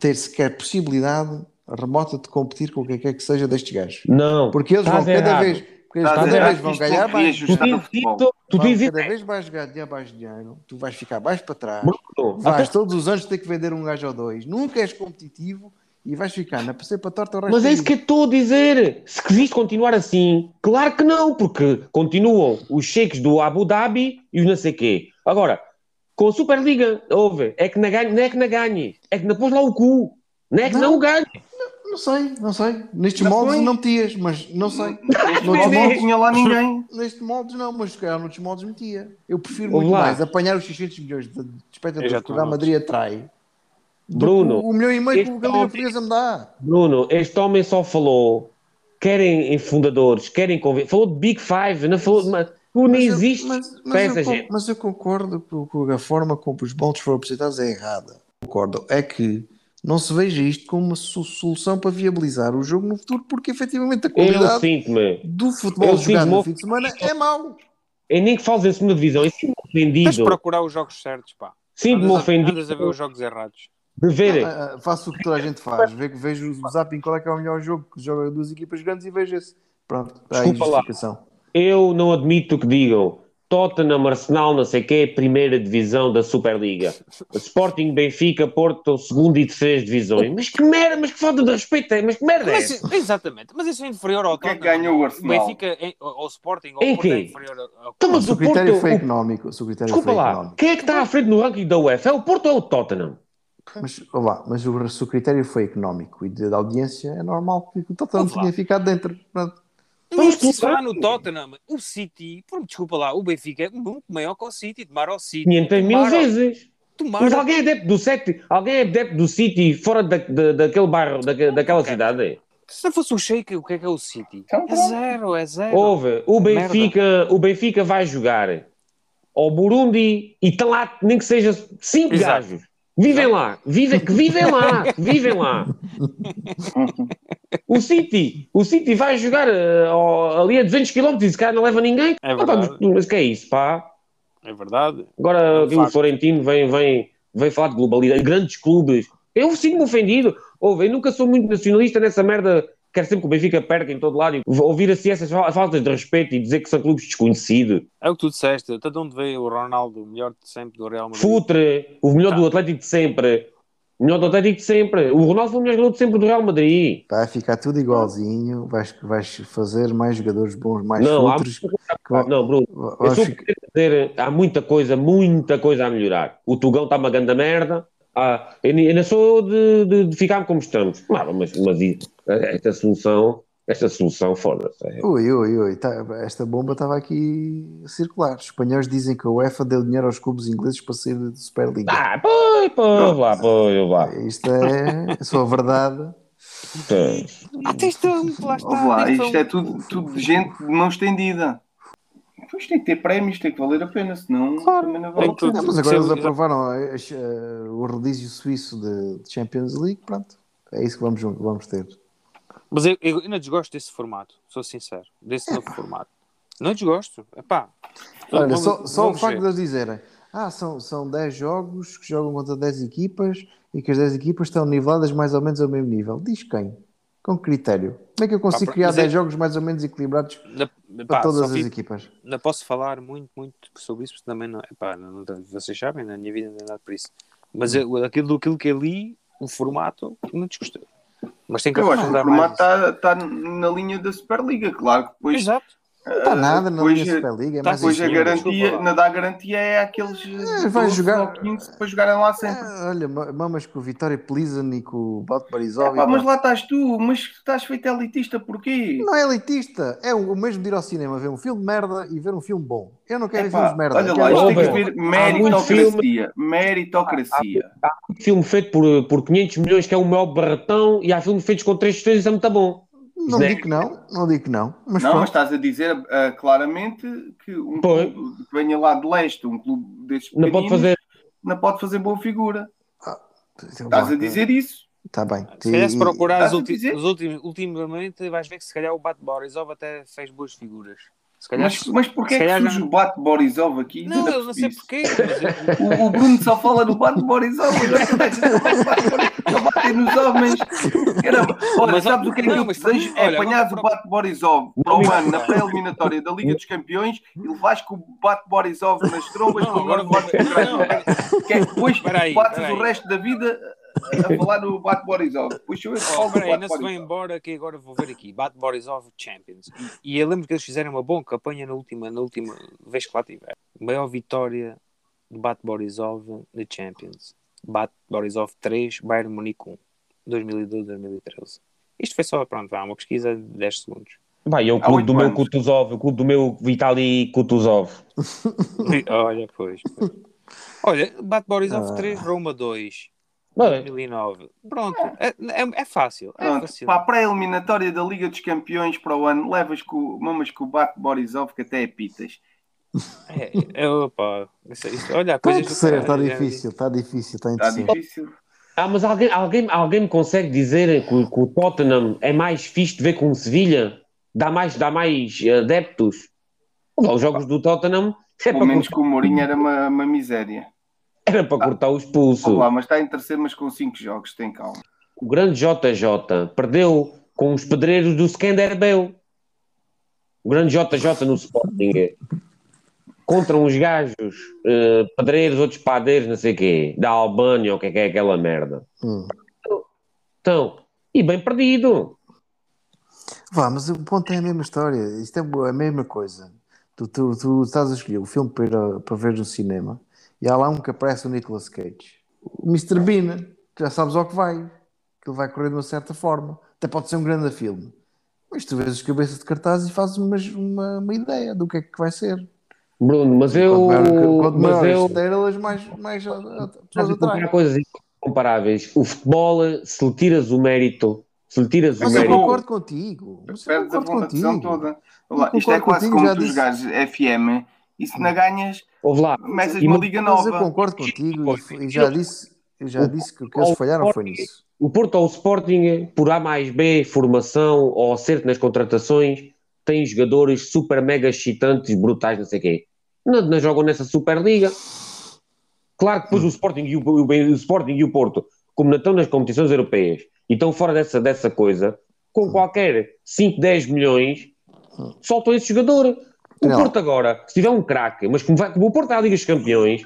ter sequer possibilidade remota de competir com o que quer que seja destes gajos. Não, Porque eles vão Estás cada errado. vez, porque eles Estás cada vez vão ganhar mais. tu tu cada vez mais ganhar mais dinheiro, tu vais ficar mais para trás. Vais todos os anos ter que vender um gajo ou dois. Nunca és competitivo e vais ficar na PC para torta o resto Mas da é isso que eu estou a dizer. Se quiser continuar assim, claro que não, porque continuam os cheques do Abu Dhabi e os não sei quê. Agora, com a Superliga, ouve, é que não, ganhe, não é que não ganhe, é que não pôs lá o cu. Não é que não, Não. ganhe. Não sei, não sei. Nestes Não moldes não metias, mas não sei. Neste não moldes, tinha lá ninguém. nestes moldes não, mas se calhar noutros moldes metia. Eu prefiro muito lá. mais apanhar os 600 milhões de espectadores que o Real. Madrid atrai. Bruno, que O milhão e meio que o homem- Portuguesa me dá. Bruno, este homem só falou, querem em fundadores, querem conven... Falou de Big Five, não falou de. Mas, tu nem Mas eu- existe mas, mas eu gente. mas eu concordo com, com a forma como os moldes foram apresentados é errada. Concordo. É que não se veja isto como uma so- solução para viabilizar o jogo no futuro, porque efetivamente a Eu qualidade sinto-me. do futebol eu jogado no fim de semana é mau. Eu nem que fales em segunda divisão, eu sinto-me Tens de ofendido. procurar os jogos certos, pá. Sinto-me ofendido andas a ver os jogos errados. de ver. Ah, ah, faço o que toda a gente faz. Ve- Vejo o zapping qual é que é o melhor jogo que joga duas equipas grandes e vejo esse. Pronto, está aí a Desculpa lá. Eu não admito que digam Tottenham, Arsenal, não sei o quê, primeira divisão da Superliga. Sporting, Benfica, Porto, segunda e terceira divisões. Mas que merda, mas que falta de respeito é, mas que merda é Mas, essa? exatamente, mas isso é inferior ao Quem é que Tottenham. ganhou o Arsenal? Benfica é- ao Sporting, ao Em Porto é inferior ao Então, mas o o critério Porto, foi o- económico, o critério desculpa foi lá, económico. quem é que está à frente no ranking da UEFA? É o Porto ou é o Tottenham? Mas, lá, mas o, se o critério foi económico e de, de audiência, é normal que o Tottenham tinha ficado dentro. Pronto. Não preciso falar no Tottenham. O City, por desculpa lá, o Benfica é muito maior que o City. Tomar ao City. 500 mil ao- vezes. Tomar Mas ao- alguém é adepto do City, alguém é adepto do City fora da, da, daquele bairro, daque- daquela cidade. Se não fosse o Sheik, o que é que é o City? Então, É zero, é zero. Houve, o Benfica, o Benfica vai jogar ao Burundi e estão lá, nem que seja cinco Exato. gajos. Vivem lá, vivem, que vivem lá, que vivem lá. O City, o City vai jogar ao- ali a 200 km e se calhar não leva ninguém. É Ah, pá, verdade. mas, mas que é isso, pá? É verdade. Agora É um o. Florentino vem, vem, vem falar de globalidade, grandes clubes. Eu sinto-me ofendido. Ouve, eu nunca sou muito nacionalista nessa merda. Quero sempre que o Benfica perca em todo lado e ouvir assim essas fal- faltas de respeito e dizer que são clubes desconhecidos. É o que tu disseste. Até de onde veio o Ronaldo, o melhor de sempre do Real Madrid? Futre, o melhor do Atlético de sempre. O melhor do Atlético de sempre. O Ronaldo foi o melhor jogador de sempre do Real Madrid. Vai ficar tudo igualzinho. Vais, vais fazer mais jogadores bons, mais Não, há futres. muita coisa- não, Bruno, eu sou ficar- querer dizer, há muita coisa, muita coisa a melhorar. O Tugão está uma grande merda. Ah, eu ainda sou de, de, de ficar como estamos. Ah, mas, mas esta solução, esta solução, foda-se. É. Ui, ui, ui, tá- esta bomba estava aqui a circular. Os espanhóis dizem que a UEFA deu dinheiro aos clubes ingleses para sair da Superliga. Ah, pois, pois, lá, pois, lá. Isto é só a verdade. Pois. Ah, tens de lá está. Ouve lá, tens de- isto é tudo, tudo de gente de mão estendida. Pois tem que ter prémios, tem que valer a pena, senão também não vale a tudo. pena. Não, mas agora eles aprovaram eh, eh, o rodízio suíço de de Champions League. Pronto, é isso que vamos, vamos ter. Mas eu, eu ainda desgosto desse formato, sou sincero. Desse novo formato. Não desgosto. Epá. Olha, Vamos- só, só o vamos facto ver. de eles dizerem ah, são, são 10 jogos que jogam contra 10 equipas e que as 10 equipas estão niveladas mais ou menos ao mesmo nível. Diz quem? Com critério? Como é que eu consigo Pá, criar mas é- 10 jogos mais ou menos equilibrados Na- para pá, todas as fico- equipas? Não posso falar muito, muito sobre isso, porque também não, epá, não, não- vocês sabem, na minha vida não é nada por isso. Mas eu, aquilo, aquilo que eu li, o formato, não desgostei. Mas tem que Eu acho que o formato está tá na linha da Superliga, claro que depois. Exato. Não está nada na depois, linha Superliga. É tá isso. a garantia, na dá garantia é aqueles É, vai 12 jogar- ou 15 para jogarem lá sempre. Ah, olha, ma- mamas com o Vitória Pleasen e com o Balto Barizov. Epá, mas lá estás tu, mas estás feito elitista porquê? Não é elitista, é o o mesmo de ir ao cinema ver um filme de merda e ver um filme bom. Eu não quero ver Epá, filmes de merda. olha lá, isto ver tem que ver meritocracia. Meritocracia. Um filme feito por, por 500 milhões, que é o maior barretão, e há filmes feitos com 3 estrelas, isso é muito bom. Não Zé. digo que não, não digo que não. Mas Não, pronto. mas estás a dizer ah, claramente que um Pois. clube que venha lá de leste, um clube destes Não pode fazer. não pode fazer boa figura. Então, Estás a dizer isso. Está bem. Se calhar se procurar os ulti- os últimos, ultimamente, vais ver que se calhar o Bat Borisov até fez boas figuras. Calhar. Mas, mas porquê é que surge já- o Bate Borisov aqui? Não, Ainda eu não sei porquê. mas O, o Bruno só fala no Bate Borisov. Borisov, Só batem nos homens. Caramba. Olha, Mas, sabes o que é que não, eu desejo? É apanhares o Bate Borisov para o ano na pré-eliminatória da Liga dos Campeões e levares com o Bate Borisov nas trombas Não, o agora Bate não, Borisov. Que é que depois bates o resto da vida a falar no Bate Borisov. Depois eu Oh, peraí, não se vai embora que agora vou ver aqui. Bat Borisov Champions. E, e eu lembro que eles fizeram uma boa campanha na última, na última vez que lá tiveram. Maior vitória do Bat Borisov na Champions. Bat Borisov 3, Bayern Munique 1. 2012-2013. Isto foi só, pronto, vá, uma pesquisa de 10 segundos. Vai, é o clube do meu anos. Kutuzov, o clube do meu Vitali Kutuzov. Olha, pois. pois. Olha, Bat Borisov Ah. 3, Roma 2. Bem, 2009. Pronto, é, é, é fácil. É Pronto, fácil. para a pré-eliminatória da Liga dos Campeões para o ano, levas com, mamas com o Bate Borisov, que até é pitas. É, é, opa, isso, isso, olha, coisas do interessar, está difícil, está difícil, está Está interessante. difícil. Ah, mas alguém, alguém, alguém me consegue dizer que, o- que o Tottenham é mais fixe de ver com o Sevilha? Dá mais, dá mais adeptos? Olha, Os jogos do Tottenham é Pelo menos que o Mourinho era uma, uma miséria. Era para cortar o expulso. Olha lá, mas está em terceiro, mas com 5 jogos, tem calma. O grande JJ perdeu com os pedreiros do Skanderbeu. O grande JJ no Sporting. Contra uns gajos, eh, pedreiros, outros padeiros, não sei o quê, da Albânia, ou o que é que é aquela merda. Hum. Então, e bem perdido. Vá, mas o ponto é a mesma história. Isto é a mesma coisa. Tu, tu, tu estás a escolher o filme para, para ver no cinema e há lá um que aparece o Nicolas Cage. O Mr. Bean, já sabes ao que vai. Que ele vai correr de uma certa forma. Até pode ser um grande filme. Mas tu vês os cabeças de cartaz e fazes uma, uma, uma ideia do que é que vai ser. Bruno, mas eu. Quanto maior, quanto mas maior eu as estrelas, mais, mais pessoas Estás a comparar atraem. coisas comparáveis. O futebol, se lhe tiras o mérito, se lhe tiras o Mas eu mérito. concordo contigo. Mas eu concordo contigo. toda. Eu Lá, Isto é quase contigo, como tu disse. jogares FM e se não ganhas, Ouve lá. começas uma uma- liga Mas eu nova. concordo contigo e, e já disse, eu já disse que o que eles falharam foi nisso. O Porto ou o Sporting, por A mais B, formação ou acerto nas contratações, tem jogadores super mega excitantes, brutais, não sei o quê. Não, não jogam nessa Superliga. Claro que depois o Sporting, e o, o- o Sporting e o Porto, como não estão nas competições europeias e estão fora dessa, dessa coisa, com qualquer 5, 10 milhões, soltam esse jogador. O Não. Porto agora, se tiver um craque, mas como, vai, como o Porto está à Liga dos Campeões,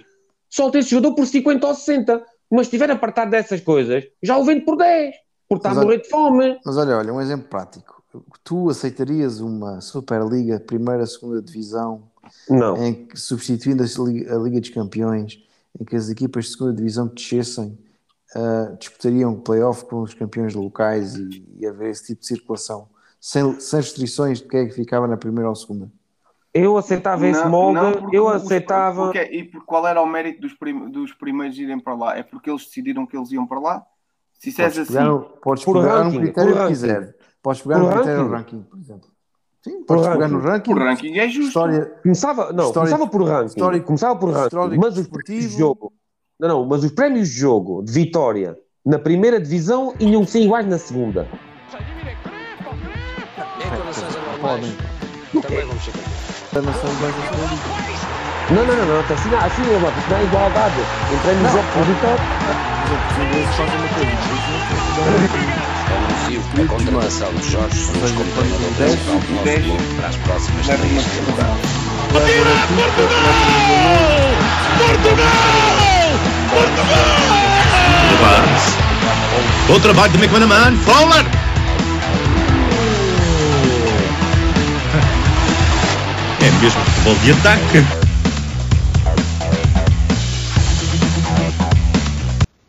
solta esse jogador por 50 ou 60. Mas se estiver apartado dessas coisas, já o vende por 10. Porque está a morrer de fome. Mas olha, olha, um exemplo prático. Tu aceitarias uma Superliga, primeira, segunda divisão, Não. em substituindo a Liga, a Liga dos Campeões, em que as equipas de segunda divisão que descessem ah, disputariam playoff com os campeões locais e, e haver esse tipo de circulação, sem, sem restrições de quem é que ficava na primeira ou segunda. Eu aceitava esse molde, porque eu os- aceitava. porque- e por, qual era o mérito dos, prim- dos primeiros irem para lá? É porque eles decidiram que eles iam para lá? Se isso Podes assim, pegar, no- podes Por pegar ranking, no critério que quiser. Podes pegar Por no critério ranking. ranking, por exemplo. Sim, Por podes pegar ranking. no ranking. o ranking é justo. História, Começava, não, Histórico- começava por ranking. histórico- começava por ranking. Mas os prémios de jogo. Não, não, mas os prémios de jogo de vitória na primeira divisão iam ser iguais na segunda. Em condições anormais, podem. também vamos ser campeões. A nação vai ser segunda. Não, não, não, não. Assim, assim, assim há igualdade. Por vitória. Por exemplo, os ingleses fazem uma coisa. Anuncio a contratação de Jorge Jesus como treinador principal do nosso clube para as próximas três temporadas. Atira Portugal! Portugal! Barnes. Bom trabalho de McManaman. Fowler. É mesmo futebol de ataque.